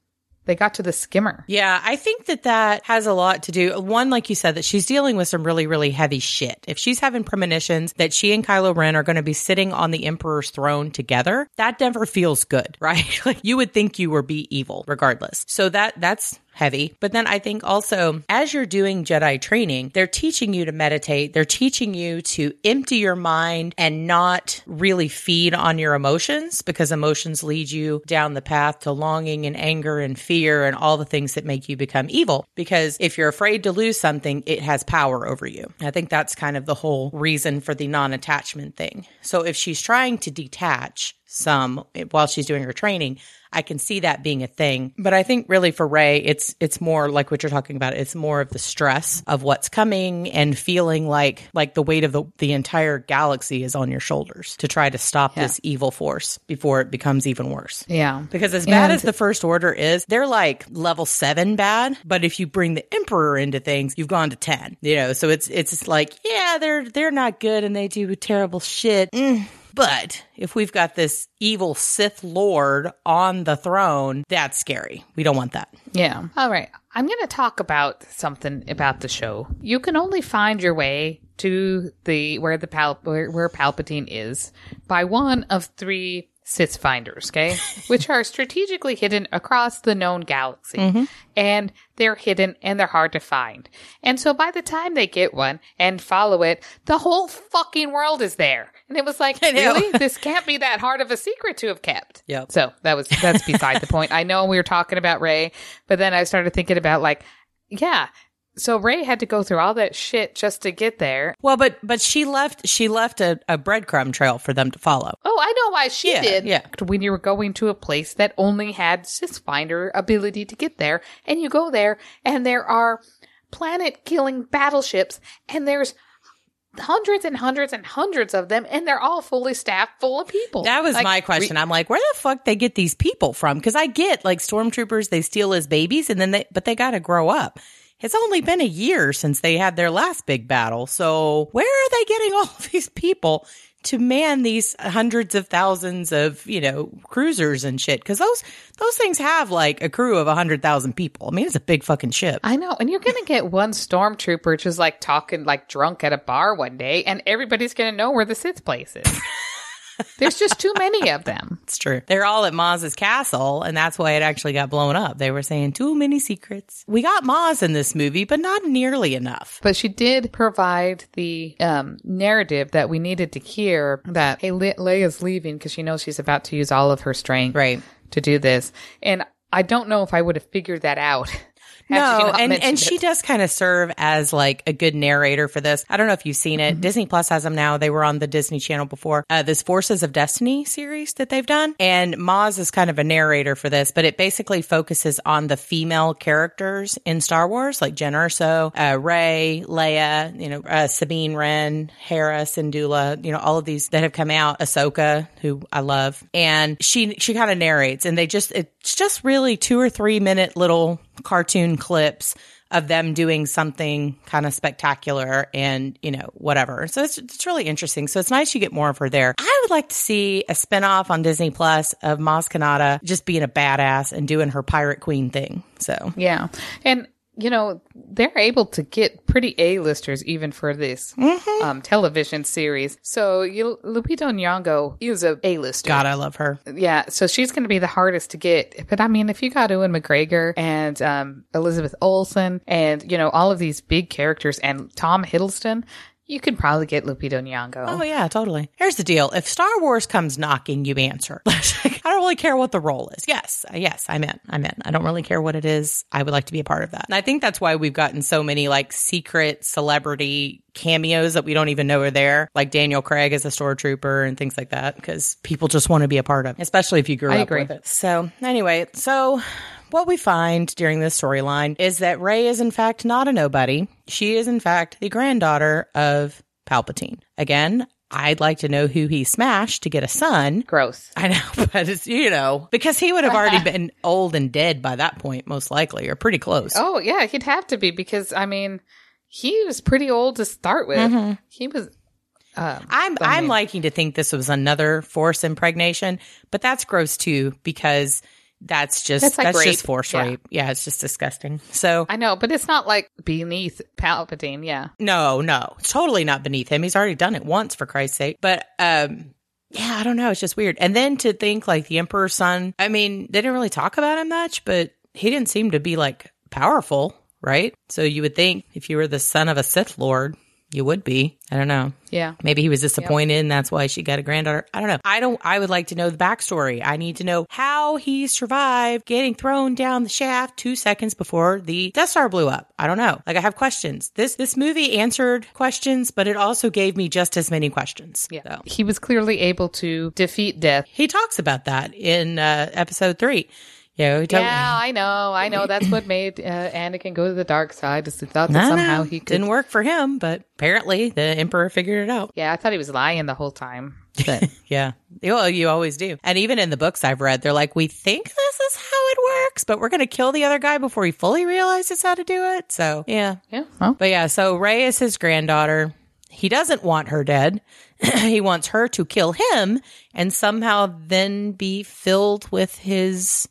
they got to the skimmer. Yeah, I think that that has a lot to do. One, like you said, that she's dealing with some really, really heavy shit. If she's having premonitions that she and Kylo Ren are going to be sitting on the Emperor's throne together, that never feels good, right? like you would think you were be evil regardless. So that that's heavy. But then I think also as you're doing Jedi training, they're teaching you to meditate. They're teaching you to empty your mind and not really feed on your emotions because emotions lead you down the path to longing and anger and fear and all the things that make you become evil. Because if you're afraid to lose something, it has power over you. I think that's kind of the whole reason for the non attachment thing. So if she's trying to detach, some while she's doing her training. I can see that being a thing. But I think really for Rey, it's it's more like what you're talking about. It's more of the stress of what's coming and feeling like like the weight of the the entire galaxy is on your shoulders to try to stop this evil force before it becomes even worse. Yeah. Because as bad And- as the first order is, they're like level seven bad. But if you bring the emperor into things, you've gone to ten. You know, so it's it's like yeah, they're they're not good and they do terrible shit. Mm. But if we've got this evil Sith Lord on the throne, that's scary. We don't want that. Yeah. All right. I'm going to talk about something about the show. You can only find your way to the where the Pal- where, where Palpatine is by one of three Sith finders, okay? Which are strategically hidden across the known galaxy. Mm-hmm. And they're hidden and they're hard to find. And so by the time they get one and follow it, the whole fucking world is there. And it was like, really? this can't be that hard of a secret to have kept. Yep. So that was that's beside the point. I know we were talking about Rey, but then I started thinking about like, yeah, so Rey had to go through all that shit just to get there. Well, but but she left she left a, a breadcrumb trail for them to follow. Oh, I know why she Yeah, did. yeah. When you were going to a place that only had Sithfinder ability to get there, and you go there, and there are planet killing battleships, and there's hundreds and hundreds and hundreds of them, and they're all fully staffed full of people. That was Like, my question. I'm like, where the fuck they get these people from? Because I get like stormtroopers, they steal as babies, and then they but they got to grow up. It's only been a year since they had their last big battle. So where are they getting all these people to man these hundreds of thousands of you know cruisers and shit? Because those those things have like a crew of a hundred thousand people. I mean, it's a big fucking ship. I know, and you're gonna get one stormtrooper just like talking like drunk at a bar one day, and everybody's gonna know where the Sith place is. There's just too many of them. It's true. They're all at Maz's castle, and that's why it actually got blown up. They were saying too many secrets. We got Maz in this movie, but not nearly enough. But she did provide the um, narrative that we needed to hear that, hey, Le- Leia's leaving because she knows she's about to use all of her strength Right. to do this. And I don't know if I would have figured that out. No, and, and she it. does kind of serve as like a good narrator for this. I don't know if you've seen Mm-hmm. it. Disney Plus has them now. They were on the Disney Channel before. Uh, this Forces of Destiny series that they've done. And Maz is kind of a narrator for this, but it basically focuses on the female characters in Star Wars, like Jyn Erso, uh, Rey, Leia, you know, uh, Sabine Wren, Hera, Syndulla, you know, all of these that have come out, Ahsoka, who I love. And she, she kind of narrates and they just, it's just really two or three minute little cartoon clips of them doing something kind of spectacular and, you know, whatever. So it's, it's really interesting. So it's nice you get more of her there. I would like to see a spinoff on Disney Plus of Maz Kanata just being a badass and doing her pirate queen thing. So Yeah. And, you know, they're able to get pretty A-listers even for this Mm-hmm. um, television series. So you, Lupita Nyong'o is a A-lister. God, I love her. Yeah, so she's going to be the hardest to get. But I mean, if you got Ewan McGregor and um, Elizabeth Olsen and, you know, all of these big characters and Tom Hiddleston, you could probably get Lupita Nyong'o. Oh yeah, totally. Here's the deal: if Star Wars comes knocking, you answer. I don't really care what the role is. Yes, yes, I'm in. I'm in. I don't really care what it is. I would like to be a part of that. And I think that's why we've gotten so many like secret celebrity cameos that we don't even know are there, like Daniel Craig as a stormtrooper and things like that, because people just want to be a part of, it, especially if you grew I up agree. with it. So anyway, so. What we find during this storyline is that Rey is in fact not a nobody. She is in fact the granddaughter of Palpatine. Again, I'd like to know who he smashed to get a son. Gross. I know, but it's, you know, because he would have already been old and dead by that point, most likely, or pretty close. Oh, yeah, he'd have to be because, I mean, he was pretty old to start with. Mm-hmm. He was. Um, I'm I'm liking to think this was another force impregnation, but that's gross too because that's just That's that's, just force Yeah. rape. Yeah, it's just disgusting. So I know, but it's not like beneath Palpatine. Yeah. no, no, totally not beneath him. He's already done it once for Christ's sake. But um yeah, I don't know. It's just weird. And then to think like the Emperor's son, I mean, they didn't really talk about him much, but he didn't seem to be like powerful, right? So you would think if you were the son of a Sith Lord, you would be. I don't know. Yeah. Maybe he was disappointed and that's why she got a granddaughter. I don't know. I don't I would like to know the backstory. I need to know how he survived getting thrown down the shaft two seconds before the Death Star blew up. I don't know. Like I have questions. This this movie answered questions, but it also gave me just as many questions. Yeah. So. He was clearly able to defeat death. He talks about that in uh, episode three. You know, talk- Yeah, I know. I know. That's what made uh, Anakin go to the dark side. Is he thought that somehow he could. didn't work for him, but apparently the Emperor figured it out. Yeah, I thought he was lying the whole time. But Yeah. Well, you always do. And even in the books I've read, they're like, we think this is how it works, but we're going to kill the other guy before he fully realizes how to do it. So, yeah. yeah, well, But yeah, so Rey is his granddaughter. He doesn't want her dead. he wants her to kill him and somehow then be filled with his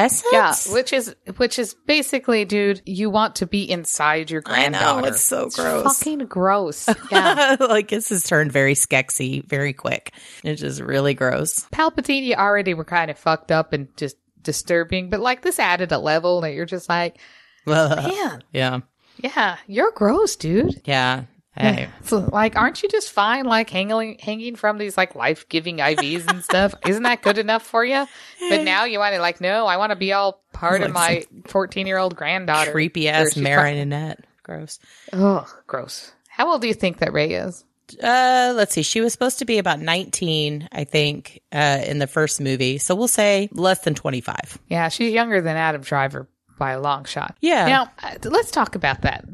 essence. yeah, which is which is basically, dude, you want to be inside your I know, granddaughter. it's so gross. fucking gross. Yeah, like this has turned very skexy very quick. It's just really gross. Palpatine, you already were kind of fucked up and just disturbing, but like this added a level that you're just like, man, yeah. yeah, you're gross, dude. Yeah. Hey. So, like, aren't you just fine, like, hanging hanging from these like life giving IVs and stuff? Isn't that good enough for you? But now you want to like, no, I want to be all part of my fourteen year old granddaughter. Creepy ass marionette. Gross. Oh, gross. How old do you think that Rey is? Uh, let's see. She was supposed to be about 19, I think, uh, in the first movie. So we'll say less than 25. Yeah, she's younger than Adam Driver by a long shot. Yeah. Now, uh, let's talk about that.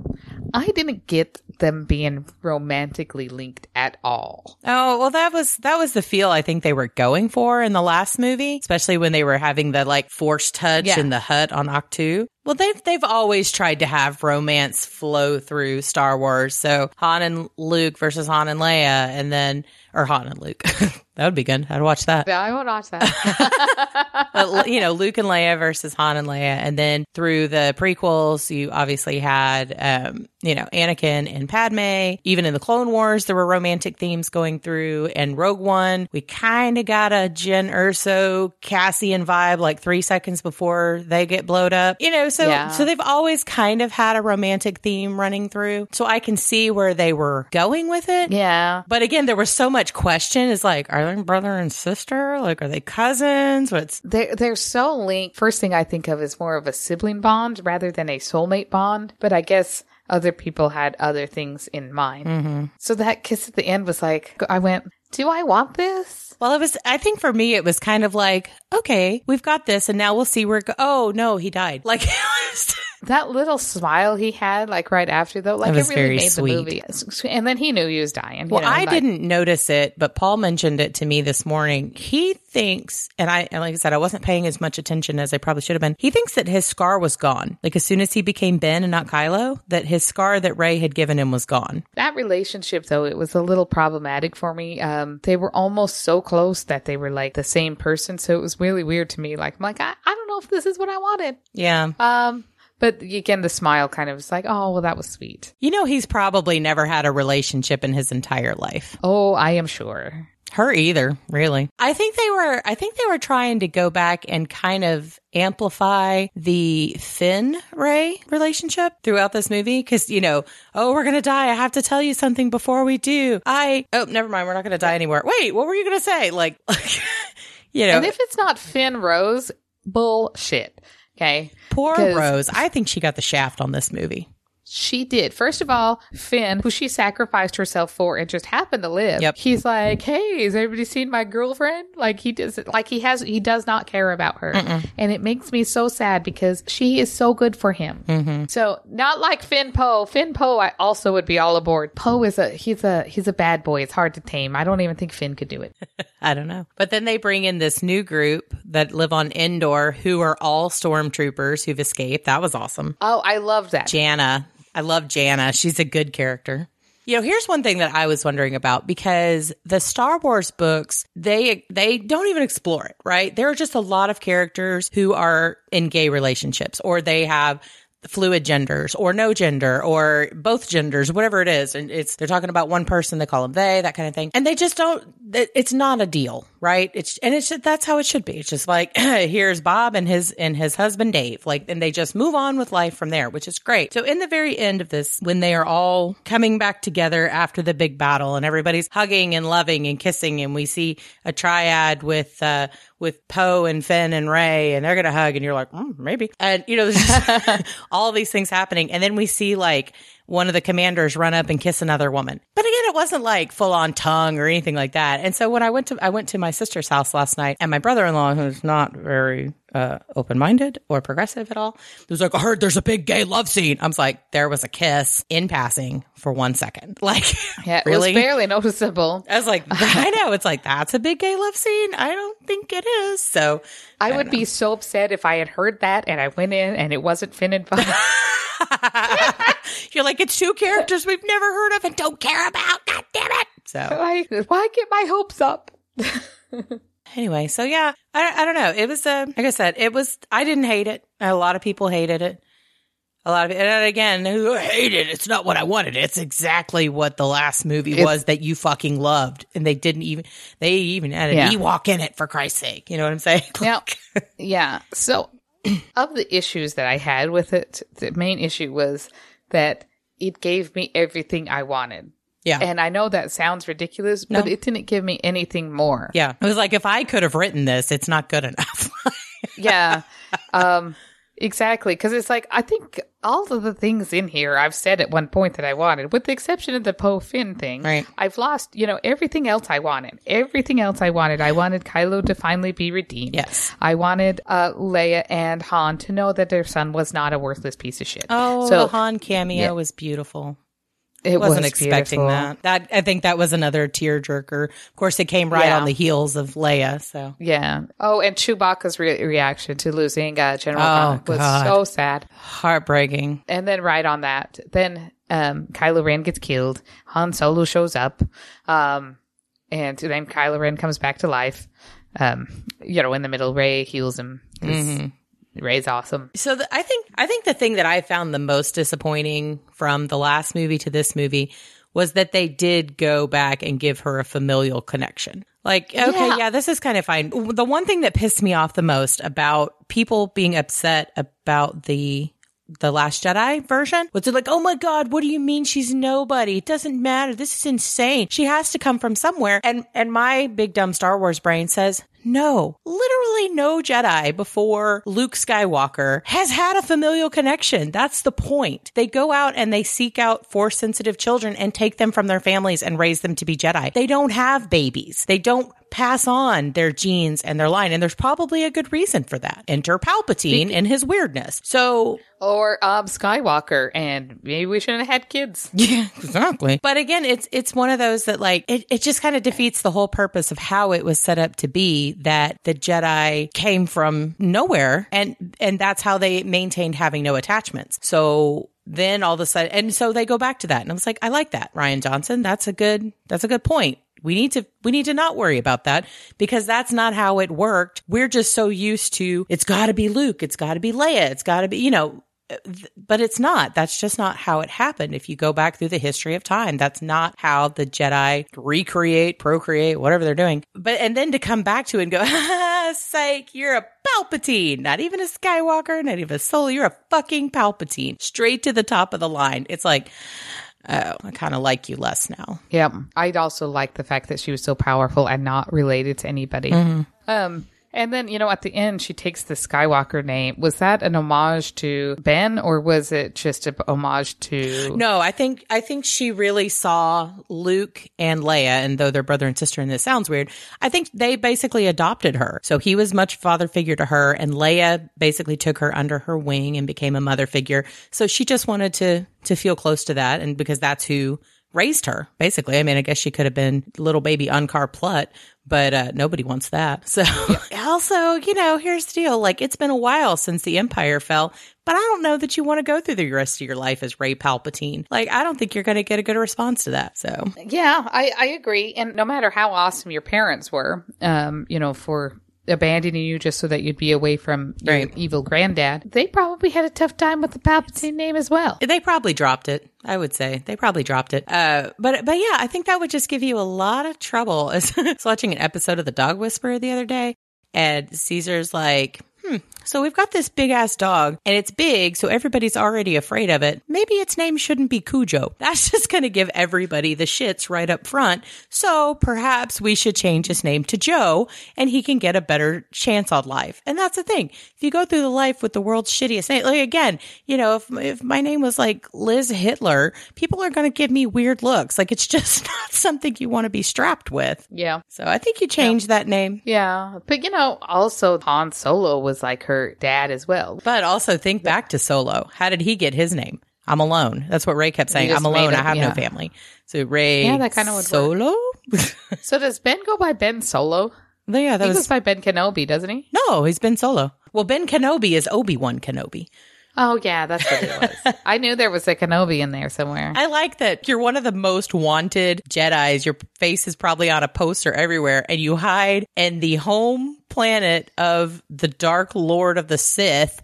I didn't get them being romantically linked at all. Oh, well, that was, that was the feel I think they were going for in the last movie, especially when they were having the like forced touch Yeah. in the hut on Ahch-To. Well, they've, they've always tried to have romance flow through Star Wars. So Han and Luke versus Han and Leia and then, or Han and Luke. that would be good. I'd watch that. Yeah, I would watch that. but you know, Luke and Leia versus Han and Leia, and then through the prequels, you obviously had, um, you know, Anakin and Padme. Even in the Clone Wars, there were romantic themes going through. And Rogue One, we kind of got a Jyn Erso Cassian vibe, like three seconds before they get blowed up. You know, so Yeah. so they've always kind of had a romantic theme running through. So I can see where they were going with it. yeah. But again, there was so much question. Is like, are they brother and sister? Like, are they cousins? What's They're, they're so linked. First thing I think of is more of a sibling bond rather than a soulmate bond. But I guess other people had other things in mind. Mm-hmm. So that kiss at the end was like, I went, do I want this? Well, it was. I think for me, it was kind of like, okay, we've got this, and now we'll see where. Go- oh no, he died. Like, That little smile he had, like right after though, like it really very made sweet. the movie. And then he knew he was dying. you well, know, I like- didn't notice it, but Paul mentioned it to me this morning. He thinks, and I, and like I said, I wasn't paying as much attention as I probably should have been. He thinks that his scar was gone. Like as soon as he became Ben and not Kylo, that his scar that Rey had given him was gone. That relationship, though, it was a little problematic for me. Um, they were almost so close that they were like the same person, so it was really weird to me. Like, I'm like, I, I don't know if this is what I wanted. Yeah. Um, but again, the smile kind of was like, oh, well, that was sweet. You know, he's probably never had a relationship in his entire life. Oh, I am sure. Her either, really. I think they were I think they were trying to go back and kind of amplify the Finn Rey relationship throughout this movie cuz you know, oh, we're going to die. I have to tell you something before we do. I Oh, never mind. We're not going to die anymore. Wait, what were you going to say? Like you know, And if it's not Finn Rose, bullshit. Okay. poor Rose. I think she got the shaft on this movie. She did. First of all, Finn, who she sacrificed herself for and just happened to live. Yep. He's like, "Hey, has everybody seen my girlfriend?" Like he does, like he has, he does not care about her, and it makes me so sad because she is so good for him. Mm-hmm. So not like Finn Poe. Finn Poe, I also would be all aboard. Poe is a he's a he's a bad boy. It's hard to tame. I don't even think Finn could do it. I don't know. But then they bring in this new group that live on Endor who are all stormtroopers who've escaped. That was awesome. Oh, I love that. Jana. I love Jana. She's a good character. You know, here's one thing that I was wondering about because the Star Wars books, they they don't even explore it, right? There are just a lot of characters who are in gay relationships or they have fluid genders or no gender or both genders, whatever it is. And it's they're talking about one person, they call them they, that kind of thing. And they just don't it's not a deal, right? It's and it's that's how it should be. It's just like here's Bob and his and his husband Dave. Like and they just move on with life from there, which is great. So in the very end of this, when they are all coming back together after the big battle and everybody's hugging and loving and kissing and we see a triad with uh with Poe and Finn and Rey and they're gonna hug and you're like, mm, maybe. And you know, all these things happening. And then we see like one of the commanders run up and kiss another woman. But again, it wasn't like full on tongue or anything like that. And so when I went to I went to my sister's house last night and my brother in law, who's not very uh, open minded or progressive at all, was like, I heard there's a big gay love scene. I was like, there was a kiss in passing for one second. Like Yeah, it really? was barely noticeable. I was like, I know. It's like, that's a big gay love scene. I don't think it is. So I, would be so upset if I had heard that and I went in and it wasn't Finn and. you're like, it's two characters we've never heard of and don't care about. God damn it. So Like, why get my hopes up? anyway, so yeah, I, I don't know. It was, uh, like I said, it was, I didn't hate it. A lot of people hated it. A lot of, and again, who hated it? It's not what I wanted. It's exactly what the last movie It's- was that you fucking loved. And they didn't even, they even had an Yeah. Ewok in it for Christ's sake. You know what I'm saying? Yeah, yeah. So, of the issues that I had with it, the main issue was that it gave me everything I wanted. Yeah. And I know that sounds ridiculous, but it didn't give me anything more. Yeah. It was like, if I could have written this, it's not good enough. yeah um exactly because it's like i think all of the things in here i've said at one point that i wanted with the exception of the poe finn thing Right. i've lost you know everything else i wanted everything else i wanted i wanted kylo to finally be redeemed Yes. i wanted uh leia and han to know that their son was not a worthless piece of shit oh, so the Han cameo yeah. was beautiful. It wasn't was expecting beautiful. that. That I think that was another tearjerker. Of course, it came right Yeah. on the heels of Leia. So yeah oh and chewbacca's re- reaction to losing uh general Oh, was so sad heartbreaking. and then right on that, then um, Kylo Ren gets killed. Han Solo shows up, um, and then Kylo Ren comes back to life. Um, you know, in the middle, Rey heals him. 'cause Rey's awesome. So the, I think I think the thing that I found the most disappointing from the last movie to this movie was that they did go back and give her a familial connection. Like, okay, Yeah. yeah, this is kind of fine. The one thing that pissed me off the most about people being upset about the the Last Jedi version was they're like, oh my God, what do you mean she's nobody? It doesn't matter. This is insane. She has to come from somewhere. And and my big dumb Star Wars brain says, no, literally no Jedi before Luke Skywalker has had a familial connection. That's the point. They go out and they seek out force sensitive children and take them from their families and raise them to be Jedi. They don't have babies. They don't pass on their genes and their line. And there's probably a good reason for that. Enter Palpatine and his weirdness. So Or um, Skywalker, and maybe we shouldn't have had kids. yeah, exactly. But again, it's it's one of those that like it, it just kind of defeats the whole purpose of how it was set up to be that the Jedi came from nowhere and and that's how they maintained having no attachments. So then all of a sudden and so they go back to that. And I was like, I like that, Rian Johnson. That's a good that's a good point. We need to we need to not worry about that because that's not how it worked. We're just so used to it's got to be Luke, it's got to be Leia, it's got to be, you know, but it's not. That's just not how it happened. If you go back through the history of time, that's not how the Jedi recreate, procreate, whatever they're doing. But and then to come back to it and go, ah, psych, you're a Palpatine, not even a Skywalker, not even a Solo, you're a fucking Palpatine, straight to the top of the line. It's like, oh, I kind of like you less now. Yeah, I'd also like the fact that she was so powerful and not related to anybody. Um, and then you know, at the end, she takes the Skywalker name. Was that an homage to Ben, or was it just a homage to? No, I think I think she really saw Luke and Leia, and though they're brother and sister, and this sounds weird, I think they basically adopted her. So he was much father figure to her, and Leia basically took her under her wing and became a mother figure. So she just wanted to to feel close to that, and because that's who raised her, basically. I mean, I guess she could have been little baby Unkar Plutt, but uh, nobody wants that. So also, you know, here's the deal: like it's been a while since the Empire fell, but I don't know that you want to go through the rest of your life as Rey Palpatine. Like, I don't think you're going to get a good response to that. So Yeah, I, I agree. And no matter how awesome your parents were, um, you know, for abandoning you just so that you'd be away from your Right. evil granddad, they probably had a tough time with the Palpatine name as well. they probably dropped it. I would say they probably dropped it. Uh, but but yeah, I think that would just give you a lot of trouble. I was watching an episode of The Dog Whisperer the other day, and Cesar's like, hmm. So we've got this big ass dog, and it's big, so everybody's already afraid of it. Maybe its name shouldn't be Cujo. That's just going to give everybody the shits right up front. So perhaps we should change his name to Joe, and he can get a better chance on life. And that's the thing. If you go through the life with the world's shittiest name, like again, you know, if if my name was like Liz Hitler, people are going to give me weird looks. Like it's just not something you want to be strapped with. Yeah. So I think you change that name. Yeah. But, you know, also Han Solo was like her dad as well. But also think back to Solo. How did he get his name? I'm alone. That's what Rey kept saying. I'm alone. I have no family. So Rey, Yeah, that kinda would. Solo. So does Ben go by Ben Solo? yeah, that He was goes by Ben Kenobi, doesn't he? no. He's been Solo. Well, Ben Kenobi is Obi Wan Kenobi. Oh, yeah, that's what it was. I knew there was a Kenobi in there somewhere. I like that you're one of the most wanted Jedi's. Your face is probably on a poster everywhere, and you hide in the home planet of the Dark Lord of the Sith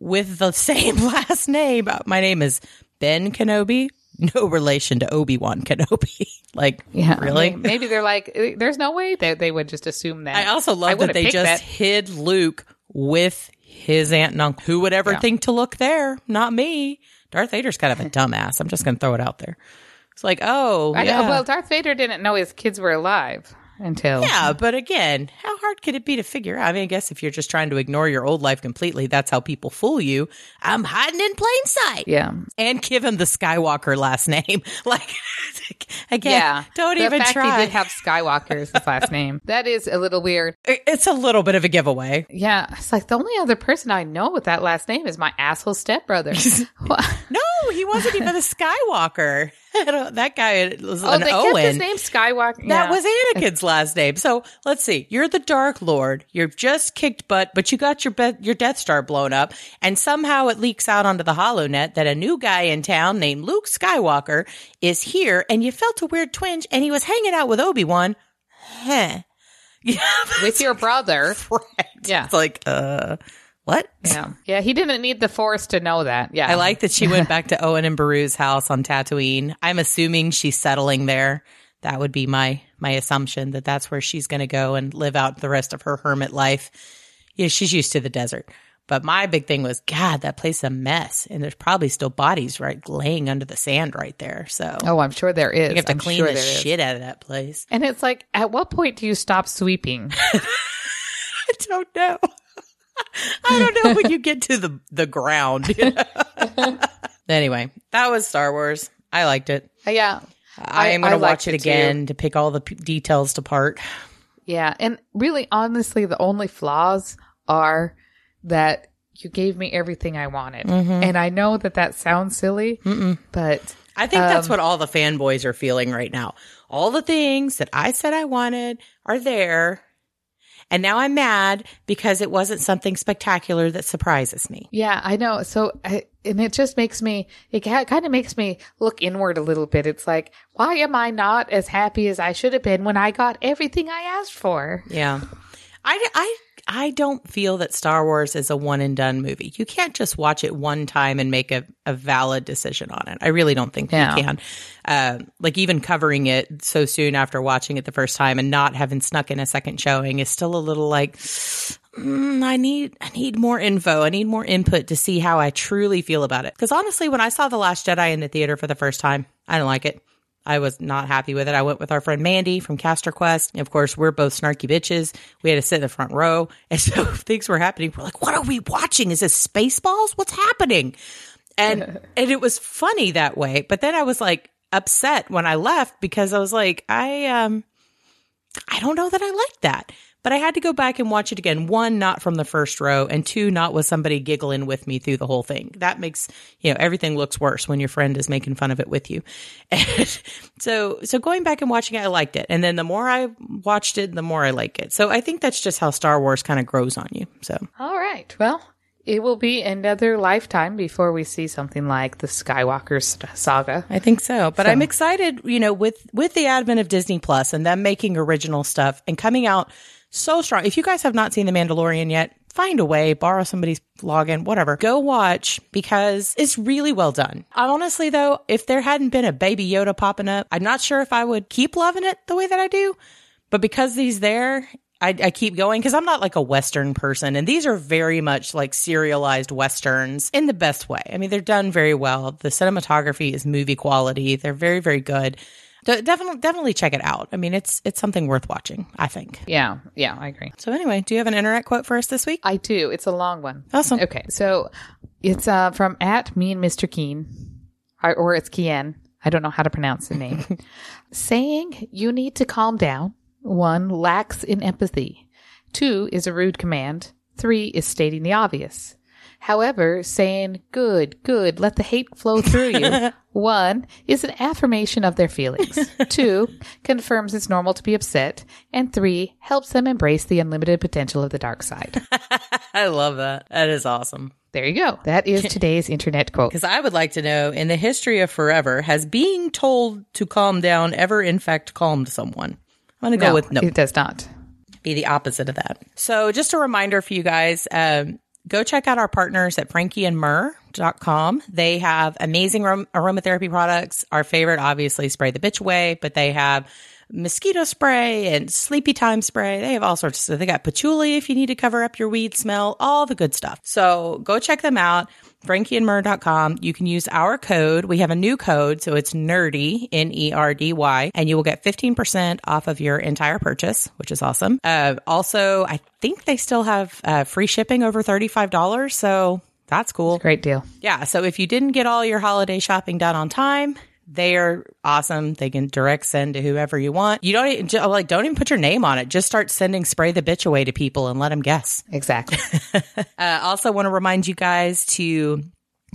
with the same last name. My name is Ben Kenobi. No relation to Obi Wan Kenobi. like, Yeah, really? Maybe, they're like, "Eh, there's no way that they would just assume that. I also love that they just that. hid Luke with his aunt and uncle. Who would ever Yeah. think to look there? Not me. Darth Vader's kind of a dumbass. I'm just going to throw it out there. It's like, oh, I yeah. know, well, Darth Vader didn't know his kids were alive until. yeah, but again, how hard could it be to figure out? I mean, I guess if you're just trying to ignore your old life completely, that's how people fool you. I'm hiding in plain sight. Yeah. And give him the Skywalker last name. Like, again, Yeah. don't the even fact try. He did have Skywalker as his last name. That is a little weird. it's a little bit of a giveaway. Yeah. It's like the only other person I know with that last name is my asshole stepbrother. No, he wasn't even a Skywalker. that guy was oh, an they Owen. kept his name Skywalker. That Yeah. was Anakin's last name. So let's see. You're the Dark Lord. You've just kicked butt, but you got your be- your Death Star blown up, and somehow it leaks out onto the HoloNet that a new guy in town named Luke Skywalker is here, and you felt a weird twinge, and he was hanging out with Obi Wan. Huh. Yeah, with your brother. right. Yeah. It's like, uh, what? Yeah. Yeah. He didn't need the Force to know that. Yeah. I like that she went back to Owen and Beru's house on Tatooine. I'm assuming she's settling there. That would be my my assumption that that's where she's going to go and live out the rest of her hermit life. Yeah, she's used to the desert. But my big thing was, God, that place is a mess, and there's probably still bodies right laying under the sand right there. So Oh, I'm sure there is. you have to I'm clean sure the there is. shit out of that place. And it's like, at what point do you stop sweeping? I don't know. I don't know when you get to the the ground. you know? anyway, that was Star Wars. I liked it. yeah. I, I- am going to watch it, it too. again to pick all the p- details apart. Yeah. And really, honestly, the only flaws are that you gave me everything I wanted. Mm-hmm. And I know that that sounds silly, but I think that's Um, what all the fanboys are feeling right now. All the things that I said I wanted are there. And now I'm mad because it wasn't something spectacular that surprises me. yeah, I know. So, I, and it just makes me, it kind of makes me look inward a little bit. It's like, why am I not as happy as I should have been when I got everything I asked for? Yeah. I, I, I don't feel that Star Wars is a one and done movie. You can't just watch it one time and make a, a valid decision on it. I really don't think Yeah. you can. Uh, like even covering it so soon after watching it the first time and not having snuck in a second showing is still a little like, mm, I need, I need more info. I need more input to see how I truly feel about it. Because honestly, when I saw The Last Jedi in the theater for the first time, I didn't like it. I was not happy with it. I went with our friend Mandy from Caster Quest. Of course, we're both snarky bitches. We had to sit in the front row. And so things were happening. We're like, what are we watching? Is this Spaceballs? What's happening? And and it was funny that way. But then I was like upset when I left because I was like, I um I don't know that I like that. But I had to go back and watch it again. One, not from the first row, and two, not with somebody giggling with me through the whole thing. That makes, you know, everything looks worse when your friend is making fun of it with you. And so, so going back and watching it, I liked it. And then the more I watched it, the more I like it. So I think that's just how Star Wars kind of grows on you. So All right. Well, it will be another lifetime before we see something like the Skywalker saga. I think so. But So- I'm excited, you know, with with the advent of Disney Plus and them making original stuff and coming out so strong. If you guys have not seen The Mandalorian yet, find a way, borrow somebody's login, whatever. Go watch because it's really well done. Honestly though, if there hadn't been a baby Yoda popping up, I'm not sure if I would keep loving it the way that I do. But because he's there, I, I keep going because I'm not like a Western person. And these are very much like serialized Westerns in the best way. I mean, they're done very well. The cinematography is movie quality. They're very, very good. De- definitely, definitely check it out. I mean, it's it's something worth watching. I think. Yeah, yeah, I agree. So anyway, do you have an internet quote for us this week? I do. It's a long one. Awesome. Okay, so it's uh, from at me and Mr. Keen, or, or it's Kien. I don't know how to pronounce the name. Saying you need to calm down. One lacks in empathy. Two is a rude command. Three is stating the obvious. However, saying good, good, let the hate flow through you. One is an affirmation of their feelings. Two confirms it's normal to be upset. And three helps them embrace the unlimited potential of the dark side. I love that. That is awesome. There you go. That is today's internet quote. Because I would like to know, in the history of forever, has being told to calm down ever in fact calmed someone? I'm going to go with no. It does not. be the opposite of that. So just a reminder for you guys, um, go check out our partners at frankieandmyrrh.com. They have amazing arom- aromatherapy products. Our favorite, obviously, Spray the Bitch Away, but they have mosquito spray and sleepy time spray. They have all sorts of stuff. They got patchouli if you need to cover up your weed smell, all the good stuff. So go check them out. frankieandmyrrh.com. You can use our code. We have a new code, so it's nerdy, N E R D Y, and you will get 15% off of your entire purchase, which is awesome. Uh, also, I think they still have uh, free shipping over $35, so that's cool. Great deal. Yeah. So if you didn't get all your holiday shopping done on time, they are awesome. They can direct send to whoever you want. You don't even, like don't even put your name on it. Just start sending spray the bitch away to people and let them guess. Exactly. Uh, also want to remind you guys to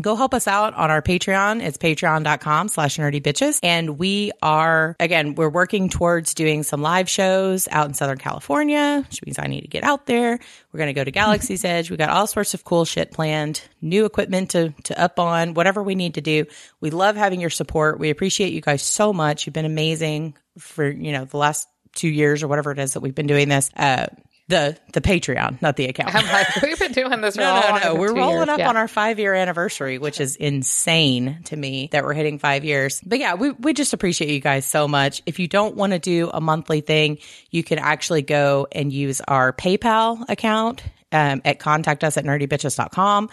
go help us out on our Patreon. It's patreon.com slash nerdy bitches. And we are, again, we're working towards doing some live shows out in Southern California, which means I need to get out there. We're going to go to Galaxy's Edge. We got all sorts of cool shit planned, new equipment to, to up on, whatever we need to do. We love having your support. We appreciate you guys so much. You've been amazing for, you know, the last two years or whatever it is that we've been doing this. Uh, the the Patreon, not the account. I'm like, we've been doing this No, no, no. We're rolling years. up Yeah. on our five year anniversary, which is insane to me that we're hitting five years. But yeah, we, we just appreciate you guys so much. If you don't want to do a monthly thing, you can actually go and use our PayPal account um, at contact us at nerdybitches.com.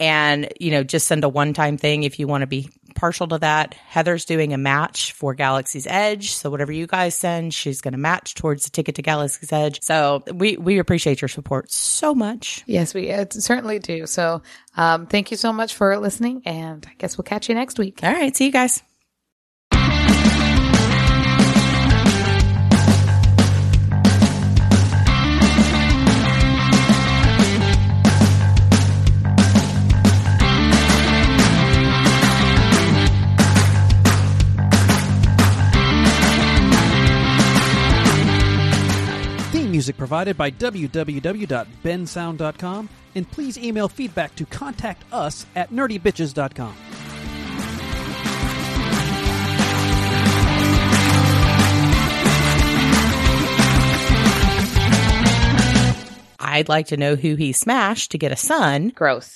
And, you know, just send a one time thing if you want to be partial to that. Heather's doing a match for Galaxy's Edge. So whatever you guys send, she's going to match towards the ticket to Galaxy's Edge. So we, we appreciate your support so much. Yes, we uh, certainly do. So, um, thank you so much for listening, and I guess we'll catch you next week. All right. See you guys. Music provided by www.bensound.com, and please email feedback to contact us at nerdybitches.com. I'd like to know who he smashed to get a son. Gross.